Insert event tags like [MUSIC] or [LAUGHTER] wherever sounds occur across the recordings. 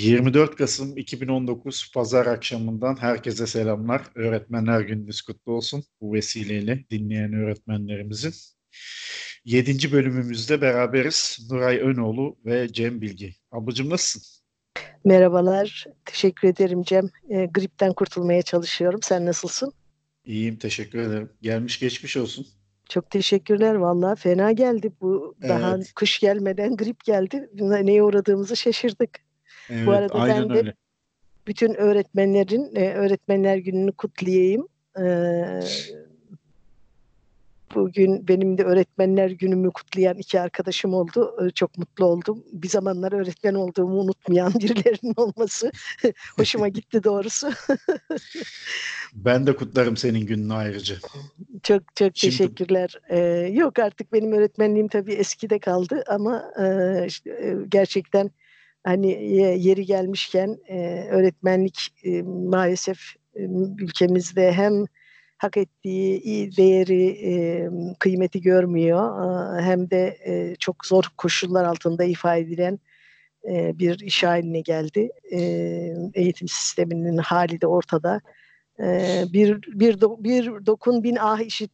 24 Kasım 2019 Pazar akşamından herkese selamlar. Öğretmenler Gününüz kutlu olsun. Bu vesileyle dinleyen öğretmenlerimizin. 7. bölümümüzde beraberiz. Nuray Önoğlu ve Cem Bilgi. Ablacığım nasılsın? Merhabalar. Teşekkür ederim Cem. E, gripten kurtulmaya çalışıyorum. Sen nasılsın? İyiyim, teşekkür ederim. Gelmiş geçmiş olsun. Çok teşekkürler vallahi fena geldi bu daha Evet. kış gelmeden grip geldi. Neye uğradığımızı şaşırdık. Evet, Bu arada aynen ben de öyle. bütün öğretmenlerin e, öğretmenler gününü kutlayayım. E, bugün benim de öğretmenler günümü kutlayan iki arkadaşım oldu. E, çok mutlu oldum. Bir zamanlar öğretmen olduğumu unutmayan [LAUGHS] birilerinin olması [LAUGHS] hoşuma gitti doğrusu. [LAUGHS] Ben de kutlarım senin gününü ayrıca. Çok çok Şimdi teşekkürler. Ee, yok artık benim öğretmenliğim tabii eskide kaldı ama e, işte, e, gerçekten hani ye- yeri gelmişken e, öğretmenlik e, maalesef e, ülkemizde hem hak ettiği değeri kıymeti görmüyor hem de çok zor koşullar altında ifade edilen bir iş haline geldi. Eğitim sisteminin hali de ortada. Bir bir do- bir dokun bin ah işit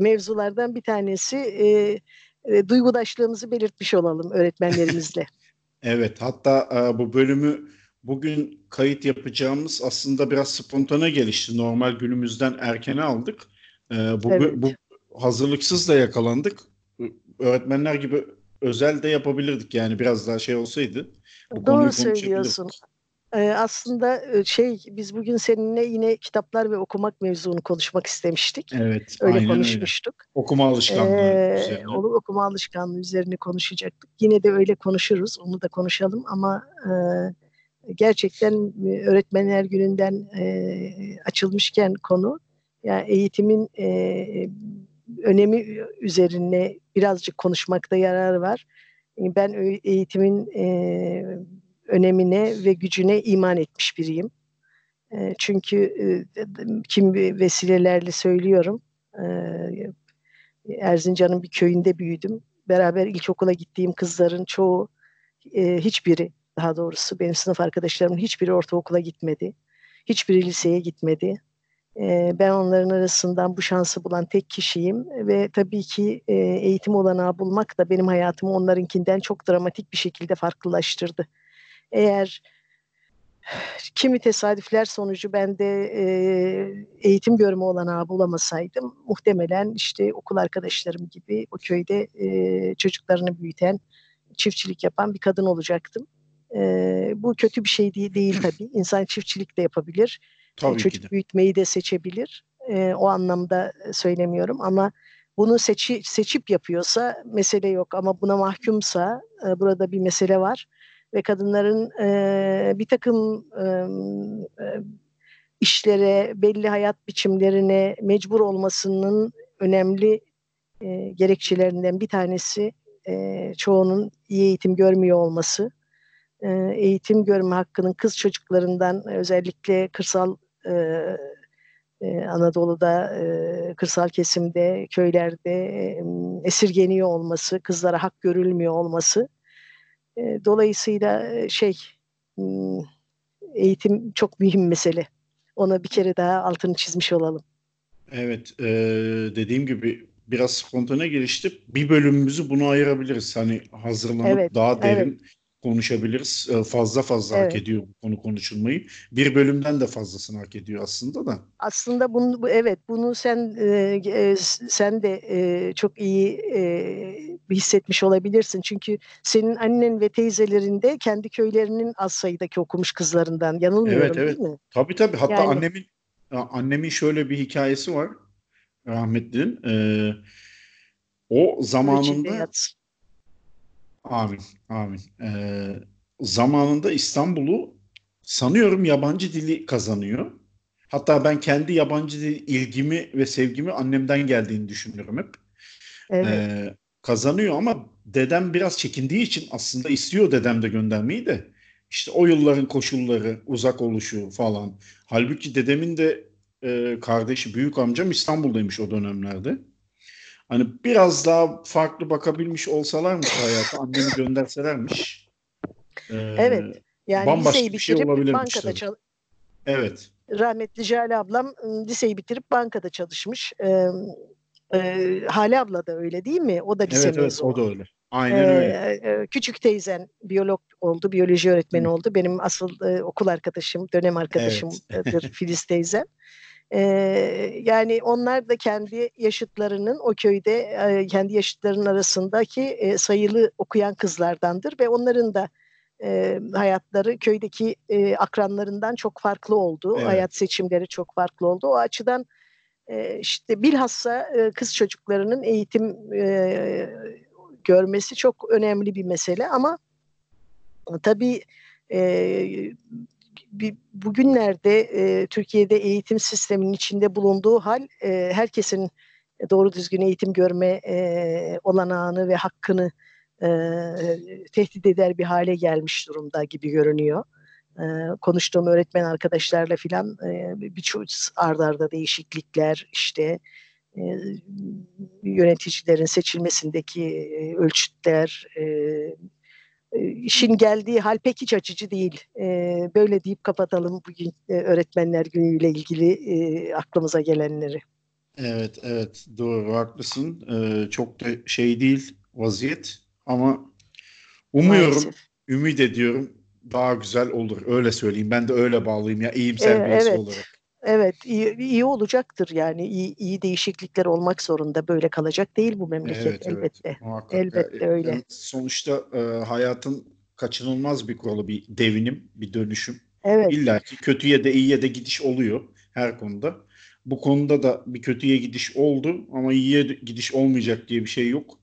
mevzulardan bir tanesi e, duygudaşlığımızı belirtmiş olalım öğretmenlerimizle. [LAUGHS] Evet, hatta e, bu bölümü bugün kayıt yapacağımız aslında biraz spontane gelişti. Normal günümüzden erkene aldık. E, bu, Evet. bu hazırlıksız da yakalandık. Öğretmenler gibi özel de yapabilirdik yani biraz daha şey olsaydı. Bu Doğru söylüyorsun. Ee, aslında şey biz bugün seninle yine kitaplar ve okumak mevzunu konuşmak istemiştik. Evet, Öyle aynen öyle. konuşmuştuk. Okuma alışkanlığı Ee, üzerine. okuma alışkanlığı üzerine konuşacaktık. Yine de öyle konuşuruz. Onu da konuşalım ama e, gerçekten öğretmenler gününden e, açılmışken konu yani eğitimin e, önemi üzerine birazcık konuşmakta yarar var. Ben eğitimin e, önemine ve gücüne iman etmiş biriyim. E, çünkü e, kim vesilelerle söylüyorum. E, Erzincan'ın bir köyünde büyüdüm. Beraber ilkokula gittiğim kızların çoğu, e, hiçbiri daha doğrusu benim sınıf arkadaşlarımın hiçbiri ortaokula gitmedi. Hiçbiri liseye gitmedi. Ben onların arasından bu şansı bulan tek kişiyim ve tabii ki eğitim olanağı bulmak da benim hayatımı onlarınkinden çok dramatik bir şekilde farklılaştırdı. Eğer kimi tesadüfler sonucu ben de e, eğitim görme olanağı bulamasaydım muhtemelen işte okul arkadaşlarım gibi o köyde e, çocuklarını büyüten, çiftçilik yapan bir kadın olacaktım. E, bu kötü bir şey değil, değil tabii. [CLEARS THROAT] İnsan çiftçilik de yapabilir. E, Tabii ki çocuk de. büyütmeyi de seçebilir. E, o anlamda söylemiyorum ama bunu seçi, seçip yapıyorsa mesele yok ama buna mahkumsa e, burada bir mesele var ve kadınların e, bir takım e, işlere, belli hayat biçimlerine mecbur olmasının önemli e, gerekçelerinden bir tanesi e, çoğunun iyi eğitim görmüyor olması. E, eğitim görme hakkının kız çocuklarından özellikle kırsal e, e, Anadolu'da, e, kırsal kesimde, köylerde e, esirgeniyor olması, kızlara hak görülmüyor olması. E, dolayısıyla e, şey hmm, eğitim çok mühim mesele. Ona bir kere daha altını çizmiş olalım. Evet, e, dediğim gibi biraz spontane gelişti. Bir bölümümüzü buna ayırabiliriz. Hani hazırlanıp Evet, daha derin evet, konuşabiliriz. E, fazla fazla hak evet. ediyor bu konu konuşulmayı. Bir bölümden de fazlasını hak ediyor aslında da. Aslında bunu bu- evet bunu sen e, e, sen de e, çok iyi e, hissetmiş olabilirsin. Çünkü senin annen ve teyzelerin de kendi köylerinin az sayıdaki okumuş kızlarından. Evet, Yanılmıyorum değil evet. mi? Tabii tabii. Hatta Yani annemin annemin şöyle bir hikayesi var. Rahmetlinin. E, o zamanında amin amin. E, zamanında İstanbul'u sanıyorum yabancı dili kazanıyor. Hatta ben kendi yabancı dil ilgimi ve sevgimi annemden geldiğini düşünüyorum hep. Evet, Ee, kazanıyor ama dedem biraz çekindiği için aslında istiyor dedem de göndermeyi de. İşte o yılların koşulları, uzak oluşu falan. Halbuki dedemin de e, kardeşi, büyük amcam İstanbul'daymış o dönemlerde. Hani biraz daha farklı bakabilmiş olsalarmış hayata, annemi gönderselermiş. Ee, evet. Yani Bambaşka liseyi bir şey olabilirmiş bankada çal- Evet. rahmetli Jale ablam ım, liseyi bitirip bankada çalışmış. Ee, e, Hale abla da öyle değil mi? O da lise Evet evet o da öyle. Aynen öyle. Ee, e, küçük teyzen biyolog oldu, biyoloji öğretmeni Hı. oldu. Benim asıl e, okul arkadaşım, dönem arkadaşımdır [LAUGHS] Filiz teyzem. Ee, yani onlar da kendi yaşıtlarının o köyde e, kendi yaşıtlarının arasındaki e, sayılı okuyan kızlardandır ve onların da e, hayatları köydeki e, akranlarından çok farklı oldu. Evet. Hayat seçimleri çok farklı oldu. O açıdan e, işte bilhassa e, kız çocuklarının eğitim e, görmesi çok önemli bir mesele ama tabii e, bugünlerde Türkiye'de eğitim sisteminin içinde bulunduğu hal herkesin doğru düzgün eğitim görme olanağını ve hakkını tehdit eder bir hale gelmiş durumda gibi görünüyor. E, konuştuğum öğretmen arkadaşlarla filan e, birçok ard arda değişiklikler işte e, yöneticilerin seçilmesindeki e, ölçütler e, e, işin geldiği hal pek hiç açıcı değil. E, böyle deyip kapatalım bugün e, öğretmenler günüyle ilgili e, aklımıza gelenleri. Evet evet doğru haklısın. Ee, çok da şey değil vaziyet ama umuyorum, Maalesef. ümit ediyorum daha güzel olur. Öyle söyleyeyim. Ben de öyle bağlıyım ya iyimser Evet, birisi evet. olarak. Evet, iyi, iyi olacaktır yani iyi, iyi değişiklikler olmak zorunda. Böyle kalacak değil bu memleket Evet evet elbette. muhakkak. Elbette Ya, öyle. yani sonuçta e, hayatın kaçınılmaz bir kuralı, bir devinim, bir dönüşüm. Evet, İlla ki kötüye de iyiye de gidiş oluyor her konuda. Bu konuda da bir kötüye gidiş oldu ama iyiye gidiş olmayacak diye bir şey yok.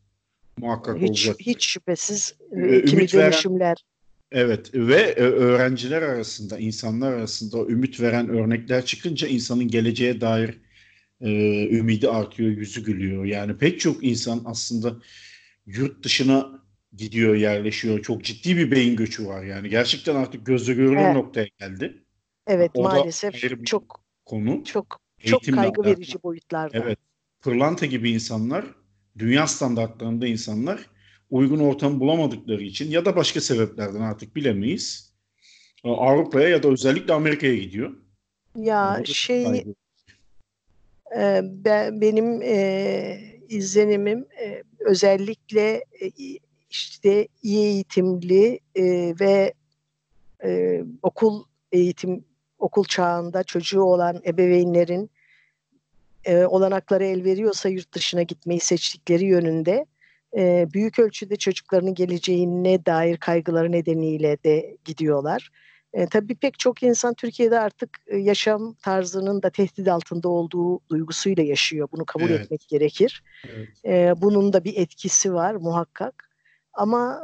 Muhakkak hiç olacak. hiç şüphesiz e, kimi ümit veren- dönüşümler Evet ve e, öğrenciler arasında, insanlar arasında ümit veren örnekler çıkınca insanın geleceğe dair e, ümidi artıyor, yüzü gülüyor. Yani pek çok insan aslında yurt dışına gidiyor, yerleşiyor. Çok ciddi bir beyin göçü var yani. Gerçekten artık gözle görülür Evet. noktaya geldi. evet O maalesef çok konu. çok çok kaygı verici boyutlarda. Evet. Pırlanta gibi insanlar, dünya standartlarında insanlar uygun ortam bulamadıkları için ya da başka sebeplerden artık bilemeyiz. e, Avrupa'ya ya da özellikle Amerika'ya gidiyor. Ya Yani o da çok şey e, ben benim e, izlenimim e, özellikle e, işte iyi eğitimli e, ve e, okul eğitim okul çağında çocuğu olan ebeveynlerin e, olanakları el veriyorsa yurt dışına gitmeyi seçtikleri yönünde e, büyük ölçüde çocuklarının geleceğine dair kaygıları nedeniyle de gidiyorlar. E, tabii pek çok insan Türkiye'de artık e, yaşam tarzının da tehdit altında olduğu duygusuyla yaşıyor. Bunu kabul Evet. etmek gerekir. Evet. E, bunun da bir etkisi var muhakkak. Ama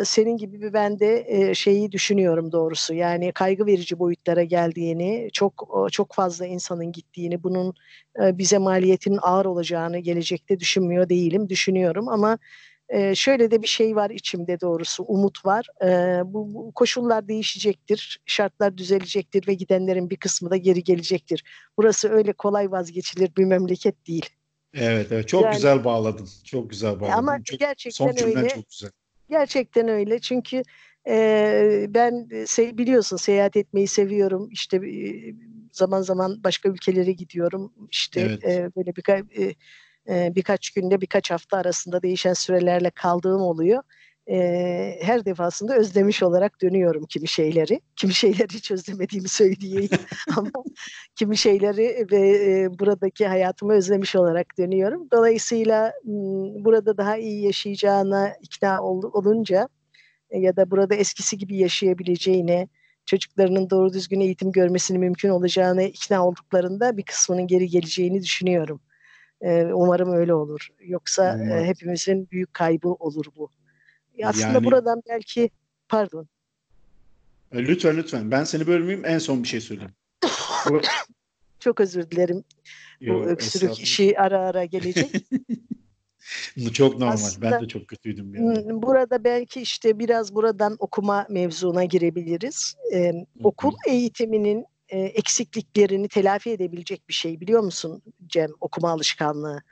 e, senin gibi ben de e, şeyi düşünüyorum doğrusu. Yani kaygı verici boyutlara geldiğini, çok çok fazla insanın gittiğini, bunun e, bize maliyetinin ağır olacağını gelecekte düşünmüyor değilim. Düşünüyorum ama e, şöyle de bir şey var içimde doğrusu, umut var. E, bu, bu koşullar değişecektir, şartlar düzelecektir ve gidenlerin bir kısmı da geri gelecektir. Burası öyle kolay vazgeçilir bir memleket değil. Evet, evet. Çok Yani- güzel bağladın. Çok güzel bağladın. Ama çok, son gerçekten cümlen öyle. çok güzel. Gerçekten öyle çünkü e, ben se- biliyorsun seyahat etmeyi seviyorum. İşte e, zaman zaman başka ülkelere gidiyorum. İşte Evet. e, böyle birkaç e, e, birkaç günde birkaç hafta arasında değişen sürelerle kaldığım oluyor. E, her defasında özlemiş olarak dönüyorum kimi şeyleri. Kimi şeyleri hiç özlemediğimi söyleyeyim [LAUGHS] ama kimi şeyleri ve e, buradaki hayatımı özlemiş olarak dönüyorum. Dolayısıyla m, burada daha iyi yaşayacağına ikna ol- olunca e, ya da burada eskisi gibi yaşayabileceğine, çocuklarının doğru düzgün eğitim görmesini mümkün olacağına ikna olduklarında bir kısmının geri geleceğini düşünüyorum. E, umarım öyle olur. Yoksa e, Umarım. hepimizin büyük kaybı olur bu. E, Aslında Yani- buradan belki pardon E, Lütfen lütfen. Ben seni bölmeyeyim. En son bir şey söyleyeyim. [LAUGHS] Çok özür dilerim. Yo, bu öksürük işi ara ara gelecek. [LAUGHS] Bu çok normal. Aslında- Ben de çok kötüydüm yani. Burada belki işte biraz buradan okuma mevzuna girebiliriz. Ee, okul eğitiminin e, eksikliklerini telafi edebilecek bir şey biliyor musun Cem okuma alışkanlığı?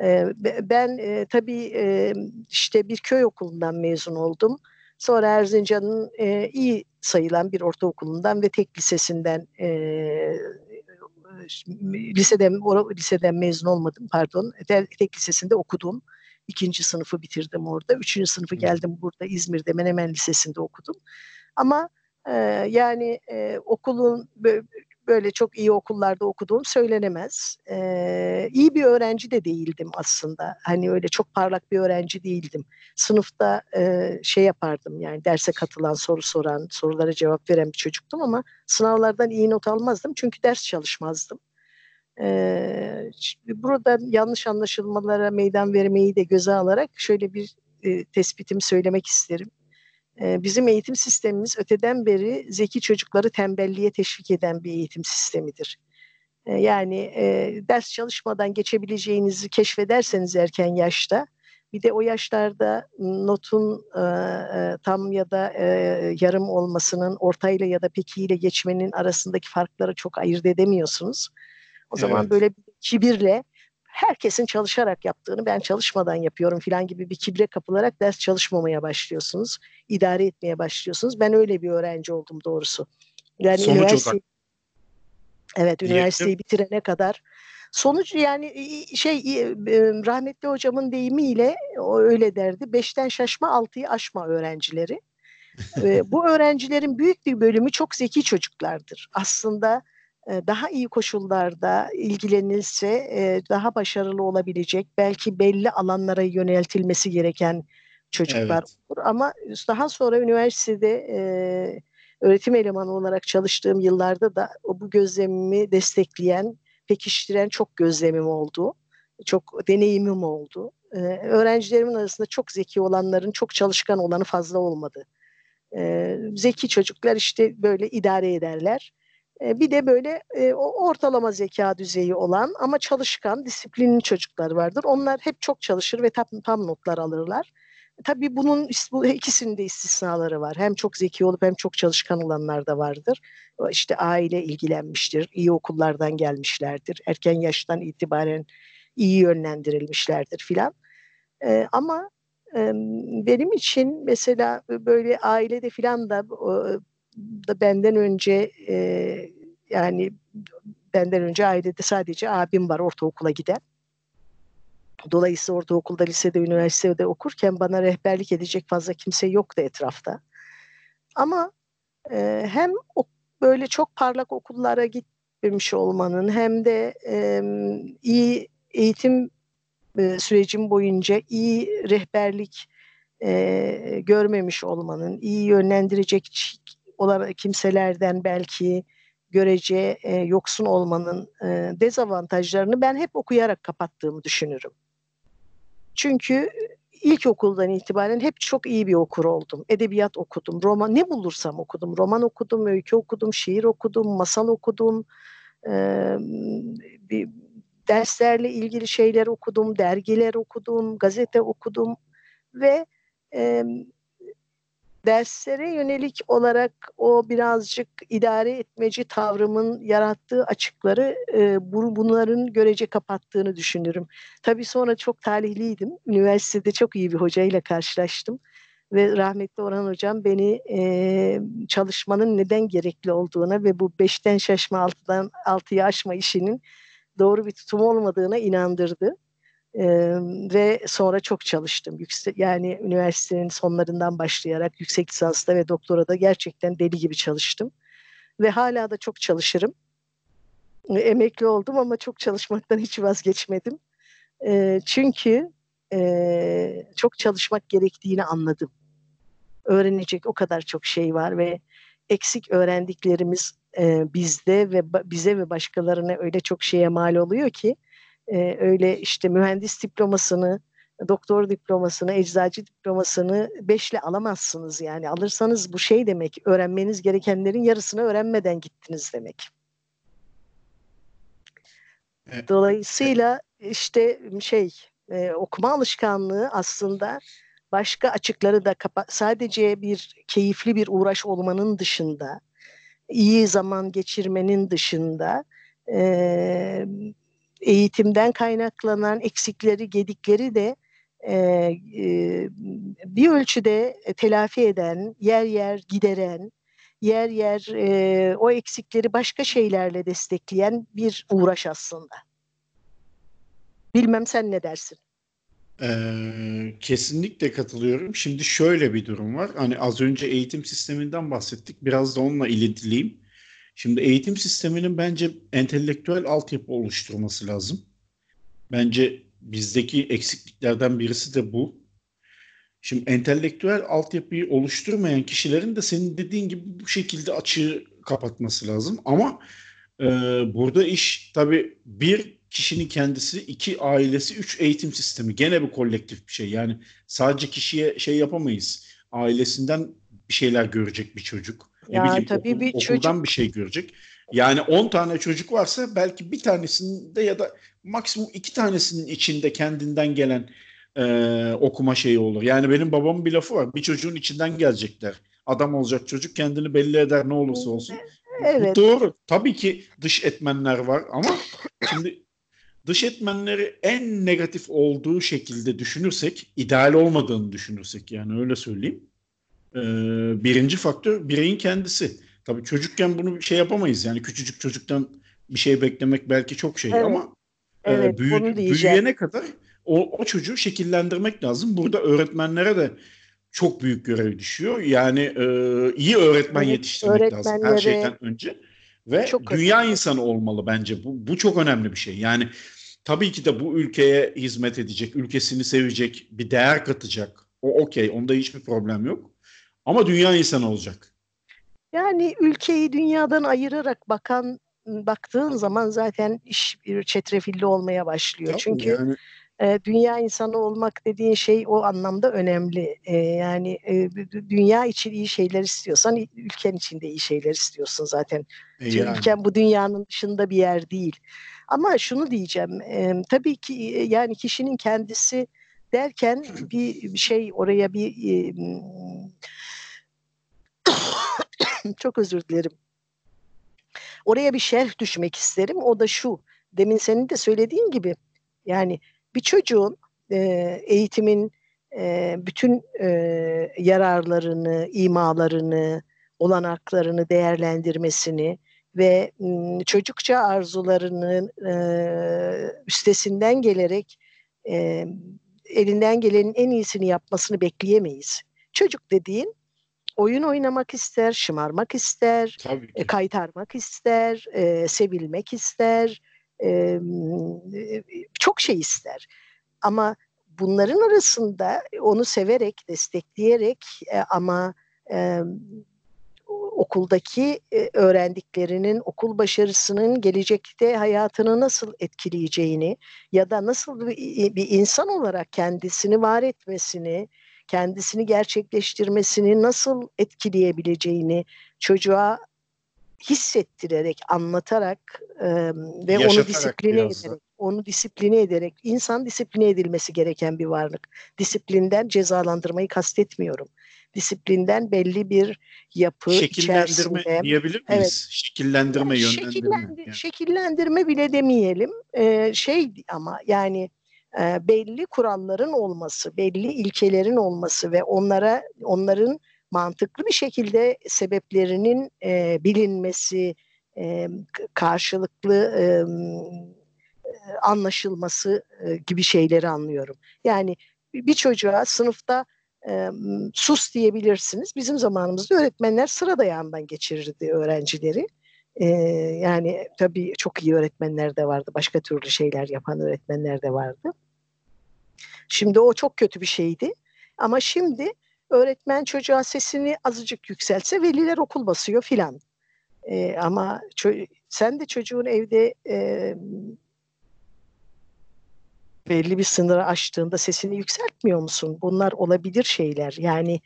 Be- ben tabii işte bir köy okulundan mezun oldum. Sonra Erzincan'ın iyi sayılan bir ortaokulundan ve tek lisesinden liseden liseden mezun olmadım pardon. Tek lisesinde okudum. İkinci sınıfı bitirdim orada. Üçüncü sınıfı geldim burada İzmir'de Menemen Lisesi'nde okudum. Ama e, yani e, okulun böyle çok iyi okullarda okuduğum söylenemez. Ee, iyi bir öğrenci de değildim aslında. Hani öyle çok parlak bir öğrenci değildim. Sınıfta e, şey yapardım yani derse katılan, soru soran, sorulara cevap veren bir çocuktum ama sınavlardan iyi not almazdım çünkü ders çalışmazdım. Ee, burada yanlış anlaşılmalara meydan vermeyi de göze alarak şöyle bir e, tespitimi söylemek isterim. Bizim eğitim sistemimiz öteden beri zeki çocukları tembelliğe teşvik eden bir eğitim sistemidir. Yani e, ders çalışmadan geçebileceğinizi keşfederseniz erken yaşta, bir de o yaşlarda notun e, tam ya da yarım olmasının ortayla ya da pekiyle geçmenin arasındaki farkları çok ayırt edemiyorsunuz. O evet. zaman böyle bir kibirle herkesin çalışarak yaptığını ben çalışmadan yapıyorum filan gibi bir kibre kapılarak ders çalışmamaya başlıyorsunuz. idare etmeye başlıyorsunuz. Ben öyle bir öğrenci oldum doğrusu. Yani Sonuç üniversite olarak. Evet, üniversiteyi bitirene kadar sonuç yani şey rahmetli hocamın deyimiyle o öyle derdi. Beşten şaşma, altıyı aşma öğrencileri. [LAUGHS] bu öğrencilerin büyük bir bölümü çok zeki çocuklardır. Aslında daha iyi koşullarda ilgilenilse daha başarılı olabilecek, belki belli alanlara yöneltilmesi gereken çocuklar evet. olur. Ama daha sonra üniversitede öğretim elemanı olarak çalıştığım yıllarda da bu gözlemimi destekleyen, pekiştiren çok gözlemim oldu. Çok deneyimim oldu. Öğrencilerimin arasında çok zeki olanların çok çalışkan olanı fazla olmadı. Zeki çocuklar işte böyle idare ederler bir de böyle ortalama zeka düzeyi olan ama çalışkan, disiplinli çocuklar vardır. Onlar hep çok çalışır ve tam, tam notlar alırlar. Tabii bunun bu ikisinin de istisnaları var. Hem çok zeki olup hem çok çalışkan olanlar da vardır. İşte aile ilgilenmiştir, iyi okullardan gelmişlerdir, erken yaştan itibaren iyi yönlendirilmişlerdir filan. Ee, ama e, benim için mesela böyle ailede filan da da benden önce e, yani benden önce ailede sadece abim var ortaokula giden. Dolayısıyla ortaokulda, lisede, üniversitede okurken bana rehberlik edecek fazla kimse yoktu etrafta. Ama e, hem o, böyle çok parlak okullara gitmemiş olmanın hem de e, iyi eğitim e, sürecim boyunca iyi rehberlik e, görmemiş olmanın, iyi yönlendirecek olarak kimselerden belki görece e, yoksun olmanın e, dezavantajlarını ben hep okuyarak kapattığımı düşünürüm. Çünkü ilkokuldan itibaren hep çok iyi bir okur oldum. Edebiyat okudum, roman ne bulursam okudum. Roman okudum, öykü okudum, şiir okudum, masal okudum. E, bir, derslerle ilgili şeyler okudum, dergiler okudum, gazete okudum ve e, derslere yönelik olarak o birazcık idare etmeci tavrımın yarattığı açıkları e, bunların görece kapattığını düşünürüm. Tabii sonra çok talihliydim. Üniversitede çok iyi bir hocayla karşılaştım. Ve rahmetli Orhan Hocam beni e, çalışmanın neden gerekli olduğuna ve bu beşten şaşma altıdan altıya aşma işinin doğru bir tutum olmadığına inandırdı. Ee, ve sonra çok çalıştım. Yüksek, yani üniversitenin sonlarından başlayarak yüksek lisansta ve doktorada gerçekten deli gibi çalıştım. Ve hala da çok çalışırım. Ee, emekli oldum ama çok çalışmaktan hiç vazgeçmedim. Ee, çünkü e, çok çalışmak gerektiğini anladım. Öğrenecek o kadar çok şey var ve eksik öğrendiklerimiz e, bizde ve bize ve başkalarına öyle çok şeye mal oluyor ki e, öyle işte mühendis diplomasını, doktor diplomasını, eczacı diplomasını beşle alamazsınız yani. Alırsanız bu şey demek, öğrenmeniz gerekenlerin yarısını öğrenmeden gittiniz demek. Dolayısıyla işte şey e, okuma alışkanlığı aslında başka açıkları da kapa sadece bir keyifli bir uğraş olmanın dışında iyi zaman geçirmenin dışında e, eğitimden kaynaklanan eksikleri, gedikleri de e, e, bir ölçüde telafi eden, yer yer gideren, yer yer e, o eksikleri başka şeylerle destekleyen bir uğraş aslında. Bilmem sen ne dersin? Ee, kesinlikle katılıyorum. Şimdi şöyle bir durum var. Hani az önce eğitim sisteminden bahsettik. Biraz da onunla ilintileyim. Şimdi eğitim sisteminin bence entelektüel altyapı oluşturması lazım. Bence bizdeki eksikliklerden birisi de bu. Şimdi entelektüel altyapıyı oluşturmayan kişilerin de senin dediğin gibi bu şekilde açığı kapatması lazım. Ama e, burada iş tabii bir kişinin kendisi, iki ailesi, üç eğitim sistemi. Gene bir kolektif bir şey. Yani sadece kişiye şey yapamayız. Ailesinden bir şeyler görecek bir çocuk. Ne ya, bileyim, tabii okul, bir okuldan çocuk... bir şey görecek. Yani 10 tane çocuk varsa belki bir tanesinde ya da maksimum iki tanesinin içinde kendinden gelen e, okuma şeyi olur. Yani benim babamın bir lafı var. Bir çocuğun içinden gelecekler. Adam olacak çocuk kendini belli eder ne olursa olsun. Evet. Bu doğru. Tabii ki dış etmenler var ama şimdi dış etmenleri en negatif olduğu şekilde düşünürsek, ideal olmadığını düşünürsek yani öyle söyleyeyim. Ee, birinci faktör bireyin kendisi. Tabii çocukken bunu şey yapamayız yani küçücük çocuktan bir şey beklemek belki çok şey evet. ama evet, e, büyü, büyüyene kadar o, o çocuğu şekillendirmek lazım. Burada öğretmenlere de çok büyük görev düşüyor. Yani e, iyi öğretmen evet, yetiştirmek lazım her şeyden önce. Ve çok dünya önemli. insanı olmalı bence. Bu, bu çok önemli bir şey. Yani tabii ki de bu ülkeye hizmet edecek, ülkesini sevecek, bir değer katacak. O okey, onda hiçbir problem yok. Ama dünya insanı olacak. Yani ülkeyi dünyadan ayırarak bakan baktığın zaman zaten iş bir çetrefilli olmaya başlıyor. Tabii Çünkü yani e, dünya insanı olmak dediğin şey o anlamda önemli. E, yani e, dünya için iyi şeyler istiyorsan ülken için de iyi şeyler istiyorsun zaten. E yani. Ülken bu dünyanın dışında bir yer değil. Ama şunu diyeceğim. E, tabii ki yani kişinin kendisi derken [CLEARS THROAT] bir şey oraya bir e, [LAUGHS] çok özür dilerim. Oraya bir şerh düşmek isterim. O da şu. Demin senin de söylediğin gibi yani bir çocuğun e, eğitimin e, bütün e, yararlarını, imalarını, olanaklarını değerlendirmesini ve m, çocukça arzularının e, üstesinden gelerek e, elinden gelenin en iyisini yapmasını bekleyemeyiz. Çocuk dediğin oyun oynamak ister, şımarmak ister, e, kaytarmak ister, e, sevilmek ister, e, çok şey ister. Ama bunların arasında onu severek, destekleyerek e, ama e, okuldaki e, öğrendiklerinin okul başarısının gelecekte hayatını nasıl etkileyeceğini ya da nasıl bir, bir insan olarak kendisini var etmesini, kendisini gerçekleştirmesini nasıl etkileyebileceğini çocuğa hissettirerek, anlatarak e, ve Yaşatarak onu disipline ederek, onu disipline ederek, insan disipline edilmesi gereken bir varlık. Disiplinden cezalandırmayı kastetmiyorum. Disiplinden belli bir yapı şekillendirme içerisinde. diyebilir miyiz? Evet. Şekillendirme, yani yönlendirme. Şekillendir, yani. Şekillendirme bile demeyelim. Ee, şey ama yani e, belli kuralların olması, belli ilkelerin olması ve onlara onların mantıklı bir şekilde sebeplerinin e, bilinmesi, e, karşılıklı e, anlaşılması e, gibi şeyleri anlıyorum. Yani bir çocuğa sınıfta e, sus diyebilirsiniz. Bizim zamanımızda öğretmenler sıra dayağından geçirirdi öğrencileri. E, yani tabii çok iyi öğretmenler de vardı. Başka türlü şeyler yapan öğretmenler de vardı. Şimdi o çok kötü bir şeydi. Ama şimdi öğretmen çocuğa sesini azıcık yükselse veliler okul basıyor filan. E, ama sen de çocuğun evde e, belli bir sınırı aştığında sesini yükseltmiyor musun? Bunlar olabilir şeyler. Yani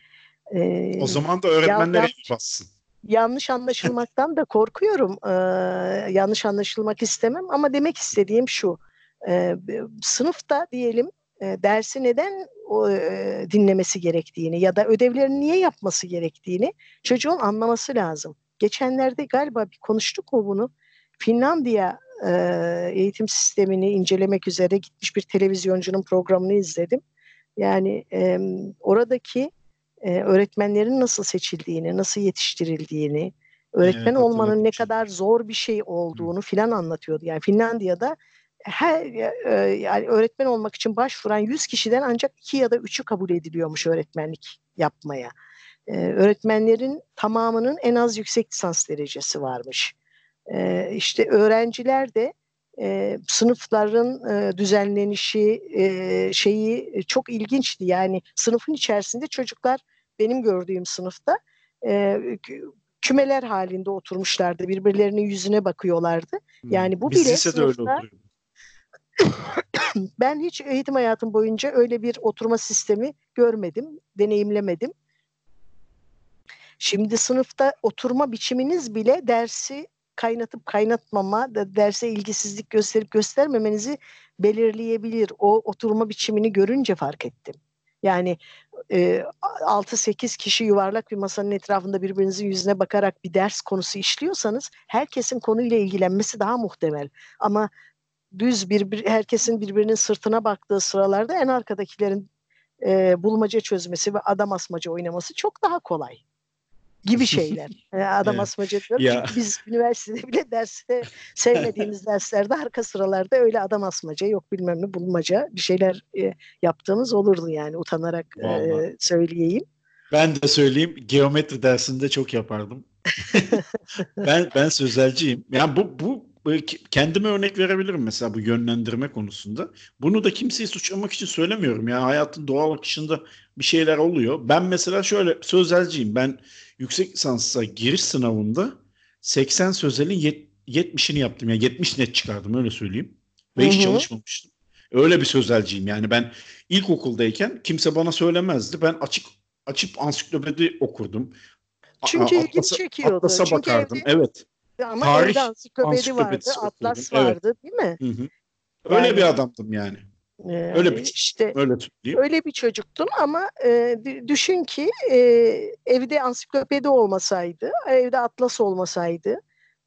e, o zaman da öğretmenler bassın. Yanlış anlaşılmaktan da korkuyorum. Ee, yanlış anlaşılmak istemem ama demek istediğim şu. E, sınıfta diyelim dersi neden o, dinlemesi gerektiğini ya da ödevlerini niye yapması gerektiğini çocuğun anlaması lazım. Geçenlerde galiba bir konuştuk mu bunu? Finlandiya eğitim sistemini incelemek üzere gitmiş bir televizyoncunun programını izledim. Yani e, oradaki e, öğretmenlerin nasıl seçildiğini, nasıl yetiştirildiğini, öğretmen evet, olmanın ne kadar zor bir şey olduğunu filan anlatıyordu. Yani Finlandiya'da her e, yani öğretmen olmak için başvuran 100 kişiden ancak 2 ya da 3'ü kabul ediliyormuş öğretmenlik yapmaya. Ee, öğretmenlerin tamamının en az yüksek lisans derecesi varmış. Ee, işte öğrenciler de e, sınıfların e, düzenlenişi e, şeyi çok ilginçti. Yani sınıfın içerisinde çocuklar benim gördüğüm sınıfta e, kümeler halinde oturmuşlardı. Birbirlerinin yüzüne bakıyorlardı. Hmm. Yani bu Biz bile sınıfta ben hiç eğitim hayatım boyunca öyle bir oturma sistemi görmedim, deneyimlemedim. Şimdi sınıfta oturma biçiminiz bile dersi kaynatıp kaynatmama, derse ilgisizlik gösterip göstermemenizi belirleyebilir. O oturma biçimini görünce fark ettim. Yani e, 6-8 kişi yuvarlak bir masanın etrafında birbirinizin yüzüne bakarak bir ders konusu işliyorsanız herkesin konuyla ilgilenmesi daha muhtemel. Ama düz bir, bir herkesin birbirinin sırtına baktığı sıralarda en arkadakilerin e, bulmaca çözmesi ve adam asmaca oynaması çok daha kolay gibi [LAUGHS] şeyler. Yani adam evet. asmaca diyorum. Ya. Çünkü biz üniversitede bile derste [LAUGHS] sevmediğimiz derslerde arka sıralarda öyle adam asmaca yok bilmem ne bulmaca bir şeyler e, yaptığımız olurdu yani utanarak e, söyleyeyim. Ben de söyleyeyim geometri dersinde çok yapardım. [LAUGHS] ben ben sözelciyim. Yani bu bu kendime örnek verebilirim mesela bu yönlendirme konusunda. Bunu da kimseyi suçlamak için söylemiyorum. Yani hayatın doğal akışında bir şeyler oluyor. Ben mesela şöyle sözelciyim. Ben yüksek lisansa giriş sınavında 80 sözelin 70'ini yaptım. Yani 70 net çıkardım öyle söyleyeyim. Ve Hı-hı. hiç çalışmamıştım. Öyle bir sözelciyim. Yani ben ilkokuldayken kimse bana söylemezdi. Ben açık açıp ansiklopedi okurdum. Çünkü ilgi çekiyordu. Atlasa Çünkü bakardım. Evde, evet. Ama Tarih evde ansiklopedi vardı, atlas vardı evet. değil mi? Hı hı. Öyle yani, bir adamdım yani. Ee, öyle bir işte öyle söyleyeyim. Öyle bir çocuktun ama e, düşün ki e, evde ansiklopedi olmasaydı, evde atlas olmasaydı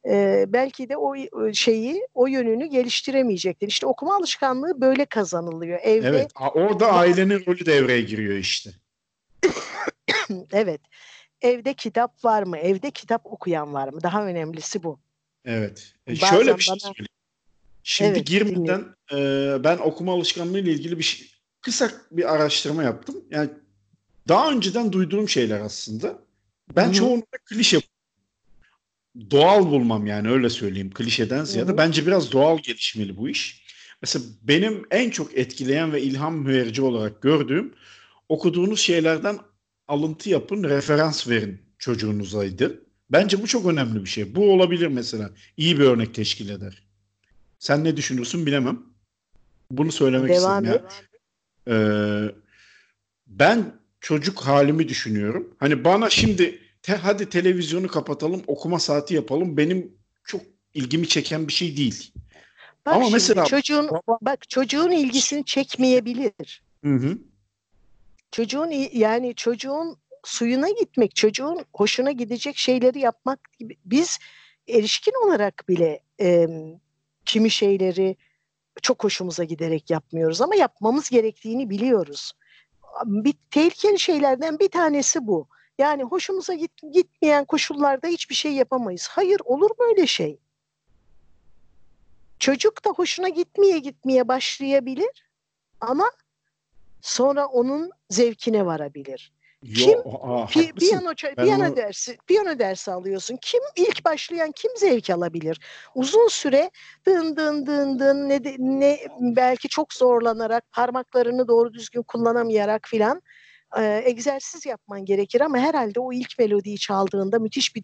e, belki de o şeyi, o yönünü geliştiremeyecektin. İşte okuma alışkanlığı böyle kazanılıyor. Evde Evet, orada ailenin rolü devreye giriyor işte. [COUGHS] evet. Evde kitap var mı? Evde kitap okuyan var mı? Daha önemlisi bu. Evet. E, şöyle bir şey bana... söyleyeyim. Şimdi evet, girmeden e, ben okuma alışkanlığı ile ilgili bir şey, kısa bir araştırma yaptım. Yani daha önceden duyduğum şeyler aslında. Ben Hı-hı. çoğunlukla klişe doğal bulmam yani öyle söyleyeyim klişeden ziyade. Hı-hı. Bence biraz doğal gelişmeli bu iş. Mesela benim en çok etkileyen ve ilham verici olarak gördüğüm okuduğunuz şeylerden alıntı yapın, referans verin çocuğunuzaydı. Bence bu çok önemli bir şey. Bu olabilir mesela. İyi bir örnek teşkil eder. Sen ne düşünürsün bilemem. Bunu söylemek Devam istedim. Et. Ya. Ee, ben çocuk halimi düşünüyorum. Hani bana şimdi te, hadi televizyonu kapatalım, okuma saati yapalım. Benim çok ilgimi çeken bir şey değil. Bak Ama şimdi, mesela çocuğun baba, bak çocuğun ilgisini çekmeyebilir. Hı hı. Çocuğun yani çocuğun suyuna gitmek, çocuğun hoşuna gidecek şeyleri yapmak gibi. Biz erişkin olarak bile e, kimi şeyleri çok hoşumuza giderek yapmıyoruz ama yapmamız gerektiğini biliyoruz. Bir tehlikeli şeylerden bir tanesi bu. Yani hoşumuza git, gitmeyen koşullarda hiçbir şey yapamayız. Hayır olur mu öyle şey? Çocuk da hoşuna gitmeye gitmeye başlayabilir ama sonra onun zevkine varabilir. Yo, kim aa, pi, piyano piyano onu... dersi piyano dersi alıyorsun. Kim ilk başlayan kim zevk alabilir? Uzun süre dın dın dın dın ne, ne belki çok zorlanarak parmaklarını doğru düzgün kullanamayarak filan e, egzersiz yapman gerekir ama herhalde o ilk melodiyi çaldığında müthiş bir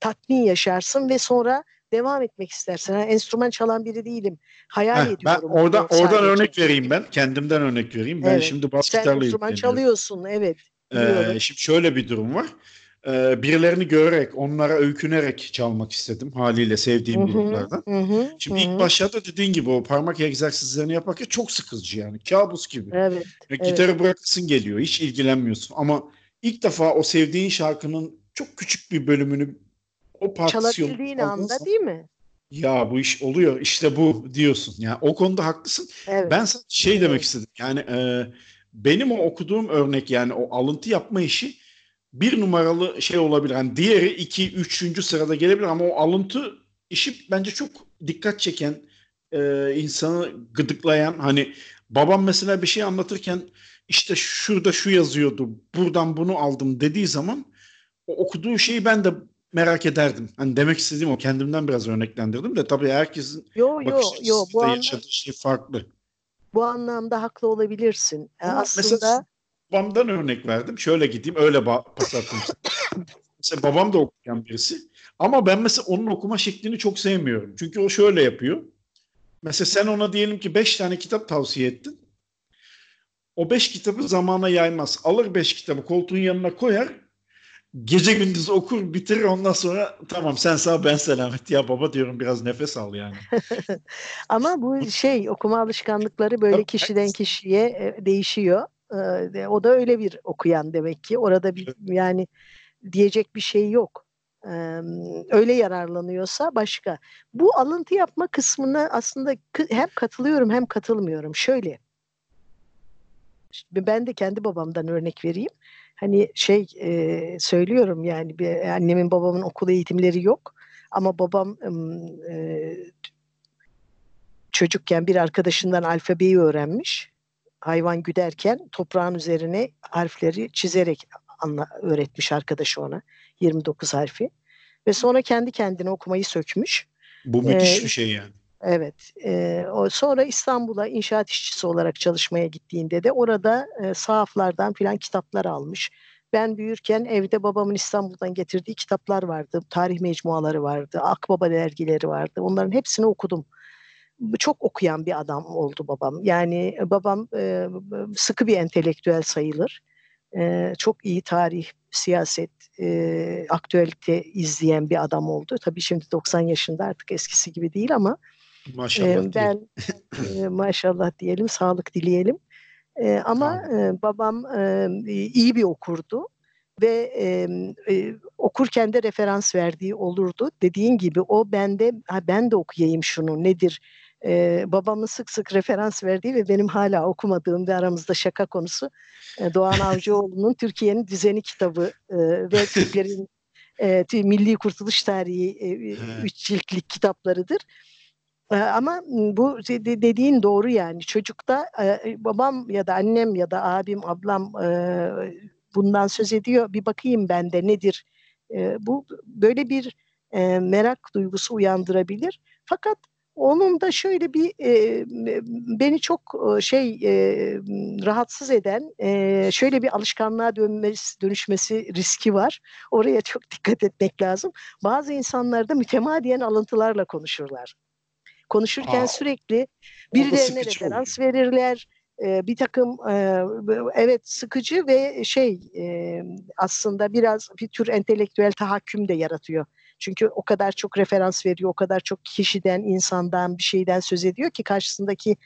tatmin yaşarsın ve sonra devam etmek istersen. Yani enstrüman çalan biri değilim. Hayal Heh, ediyorum. Ben oradan oradan örnek vereyim ben. Kendimden örnek vereyim. Ben evet. şimdi bas gitarla Sen enstrüman çalıyorsun evet. Ee, şimdi şöyle bir durum var. Ee, birilerini görerek, onlara öykünerek çalmak istedim haliyle sevdiğim hı hı, gruplardan. Hı, şimdi hı. ilk başlarda dediğin gibi o parmak egzersizlerini yaparken çok sıkıcı yani. Kabus gibi. Evet. evet. Gitarı bırakasın geliyor. Hiç ilgilenmiyorsun. Ama ilk defa o sevdiğin şarkının çok küçük bir bölümünü o partisyonu çalabildiğin anda değil mi? Ya bu iş oluyor. İşte bu diyorsun. Yani o konuda haklısın. Evet. Ben şey evet. demek istedim. Yani e, benim o okuduğum örnek yani o alıntı yapma işi bir numaralı şey olabilir. Yani diğeri iki, üçüncü sırada gelebilir ama o alıntı işi bence çok dikkat çeken, e, insanı gıdıklayan hani babam mesela bir şey anlatırken işte şurada şu yazıyordu, buradan bunu aldım dediği zaman o okuduğu şeyi ben de merak ederdim. Hani demek istediğim o kendimden biraz örneklendirdim de tabii herkesin yo, yo, yo, bu yaşadığı şey farklı. Bu anlamda haklı olabilirsin. Ama Aslında mesela babamdan örnek verdim. Şöyle gideyim öyle pas attım. [LAUGHS] mesela babam da okuyan birisi. Ama ben mesela onun okuma şeklini çok sevmiyorum. Çünkü o şöyle yapıyor. Mesela sen ona diyelim ki beş tane kitap tavsiye ettin. O beş kitabı zamana yaymaz. Alır beş kitabı koltuğun yanına koyar. Gece gündüz okur bitirir ondan sonra tamam sen sağ ben selamet ya baba diyorum biraz nefes al yani. [LAUGHS] Ama bu şey okuma alışkanlıkları böyle kişiden kişiye e, değişiyor. E, o da öyle bir okuyan demek ki. Orada bir yani diyecek bir şey yok. Öyle yararlanıyorsa başka. Bu alıntı yapma kısmına aslında hem katılıyorum hem katılmıyorum. Şöyle ben de kendi babamdan örnek vereyim. Hani şey e, söylüyorum yani bir, annemin babamın okul eğitimleri yok. Ama babam e, çocukken bir arkadaşından alfabeyi öğrenmiş. Hayvan güderken toprağın üzerine harfleri çizerek anla, öğretmiş arkadaşı ona. 29 harfi. Ve sonra kendi kendine okumayı sökmüş. Bu müthiş ee, bir şey yani. Evet. E, sonra İstanbul'a inşaat işçisi olarak çalışmaya gittiğinde de orada e, sahaflardan filan kitaplar almış. Ben büyürken evde babamın İstanbul'dan getirdiği kitaplar vardı. Tarih mecmuaları vardı. Akbaba dergileri vardı. Onların hepsini okudum. Çok okuyan bir adam oldu babam. Yani babam e, sıkı bir entelektüel sayılır. E, çok iyi tarih, siyaset, e, aktüelite izleyen bir adam oldu. Tabii şimdi 90 yaşında artık eskisi gibi değil ama Maşallah. E, ben e, maşallah diyelim, sağlık dileyelim. E, ama e, babam e, iyi bir okurdu ve e, e, okurken de referans verdiği olurdu. Dediğin gibi o bende ha, ben de okuyayım şunu nedir? E, babamın sık sık referans verdiği ve benim hala okumadığım ve aramızda şaka konusu e, Doğan [LAUGHS] Avcıoğlu'nun Türkiye'nin Düzeni kitabı e, ve Türklerin e, Milli Kurtuluş Tarihi e, üç ciltlik kitaplarıdır. Ama bu dediğin doğru yani. Çocukta babam ya da annem ya da abim ablam bundan söz ediyor. Bir bakayım ben de nedir? Bu böyle bir merak duygusu uyandırabilir. Fakat onun da şöyle bir beni çok şey rahatsız eden şöyle bir alışkanlığa dönmesi, dönüşmesi riski var. Oraya çok dikkat etmek lazım. Bazı insanlarda mütemadiyen alıntılarla konuşurlar konuşurken Aa, sürekli birilerine referans oluyor. verirler. E, bir takım e, evet sıkıcı ve şey e, aslında biraz bir tür entelektüel tahakküm de yaratıyor. Çünkü o kadar çok referans veriyor, o kadar çok kişiden, insandan, bir şeyden söz ediyor ki karşısındaki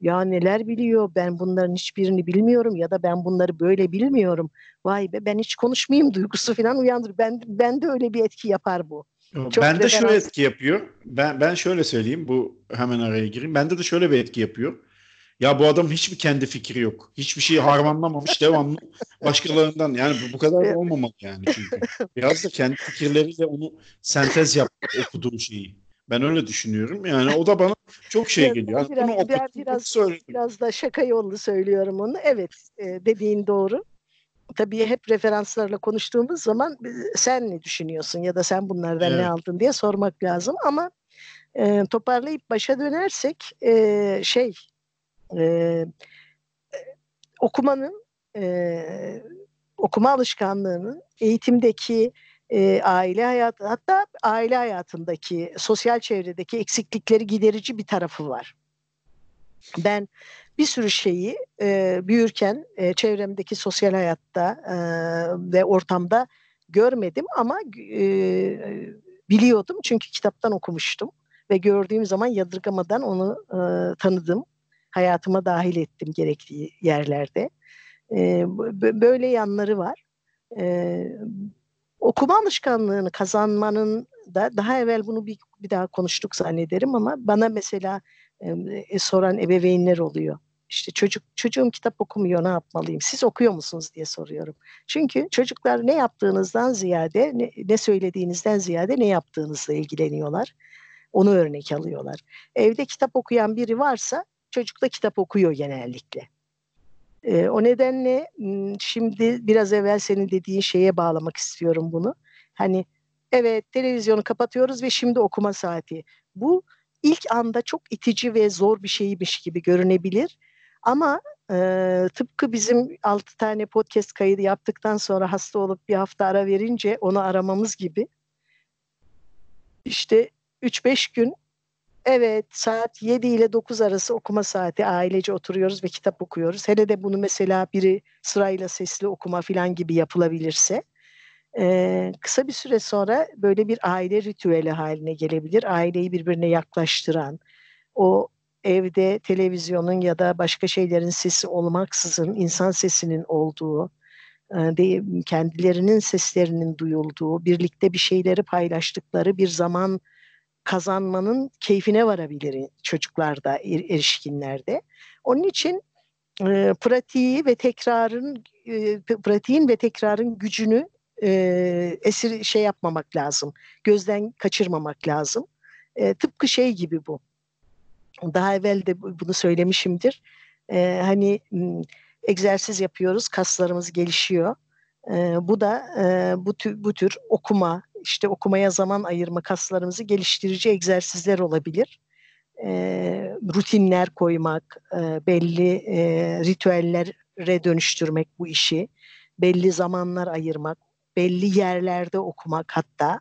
ya neler biliyor ben bunların hiçbirini bilmiyorum ya da ben bunları böyle bilmiyorum. Vay be ben hiç konuşmayayım duygusu falan uyandır. Ben ben de öyle bir etki yapar bu. Çok ben de şöyle etki yapıyor. Ben ben şöyle söyleyeyim bu hemen araya gireyim. Bende de şöyle bir etki yapıyor. Ya bu adam hiçbir kendi fikri yok. Hiçbir şeyi harmanlamamış devamlı [LAUGHS] başkalarından. Yani bu, bu kadar olmamalı yani çünkü. Biraz da kendi fikirleriyle onu sentez yap okuduğu şeyi. Ben öyle düşünüyorum. Yani o da bana çok şey geliyor. Yani biraz, bunu biraz, biraz, biraz da şaka yollu söylüyorum onu. Evet e, dediğin doğru tabii hep referanslarla konuştuğumuz zaman sen ne düşünüyorsun ya da sen bunlardan evet. ne aldın diye sormak lazım ama e, toparlayıp başa dönersek e, şey e, okumanın e, okuma alışkanlığının eğitimdeki e, aile hayatı hatta aile hayatındaki sosyal çevredeki eksiklikleri giderici bir tarafı var. Ben bir sürü şeyi e, büyürken e, çevremdeki sosyal hayatta e, ve ortamda görmedim ama e, biliyordum çünkü kitaptan okumuştum ve gördüğüm zaman yadırgamadan onu e, tanıdım. Hayatıma dahil ettim gerektiği yerlerde. E, böyle yanları var. E, okuma alışkanlığını kazanmanın da daha evvel bunu bir, bir daha konuştuk zannederim ama bana mesela e, soran ebeveynler oluyor. İşte çocuk çocuğum kitap okumuyor ne yapmalıyım? Siz okuyor musunuz diye soruyorum. Çünkü çocuklar ne yaptığınızdan ziyade ne, ne söylediğinizden ziyade ne yaptığınızla ilgileniyorlar. Onu örnek alıyorlar. Evde kitap okuyan biri varsa çocuk da kitap okuyor genellikle. E, o nedenle şimdi biraz evvel senin dediğin şeye bağlamak istiyorum bunu. Hani evet televizyonu kapatıyoruz ve şimdi okuma saati. Bu ilk anda çok itici ve zor bir şeymiş gibi görünebilir. Ama e, tıpkı bizim 6 tane podcast kaydı yaptıktan sonra hasta olup bir hafta ara verince onu aramamız gibi. İşte 3-5 gün evet saat 7 ile 9 arası okuma saati ailece oturuyoruz ve kitap okuyoruz. Hele de bunu mesela biri sırayla sesli okuma falan gibi yapılabilirse e, kısa bir süre sonra böyle bir aile ritüeli haline gelebilir. Aileyi birbirine yaklaştıran, o evde televizyonun ya da başka şeylerin sesi olmaksızın insan sesinin olduğu, kendilerinin seslerinin duyulduğu, birlikte bir şeyleri paylaştıkları bir zaman kazanmanın keyfine varabilir çocuklarda, er, erişkinlerde. Onun için e, pratiği ve tekrarın e, pratiğin ve tekrarın gücünü e, esir şey yapmamak lazım. Gözden kaçırmamak lazım. E, tıpkı şey gibi bu. Daha evvel de bunu söylemişimdir. E, hani egzersiz yapıyoruz, kaslarımız gelişiyor. E, bu da e, bu tür, bu tür okuma, işte okumaya zaman ayırma, kaslarımızı geliştirici egzersizler olabilir. E, rutinler koymak, e, belli e, ritüellere dönüştürmek bu işi, belli zamanlar ayırmak, belli yerlerde okumak hatta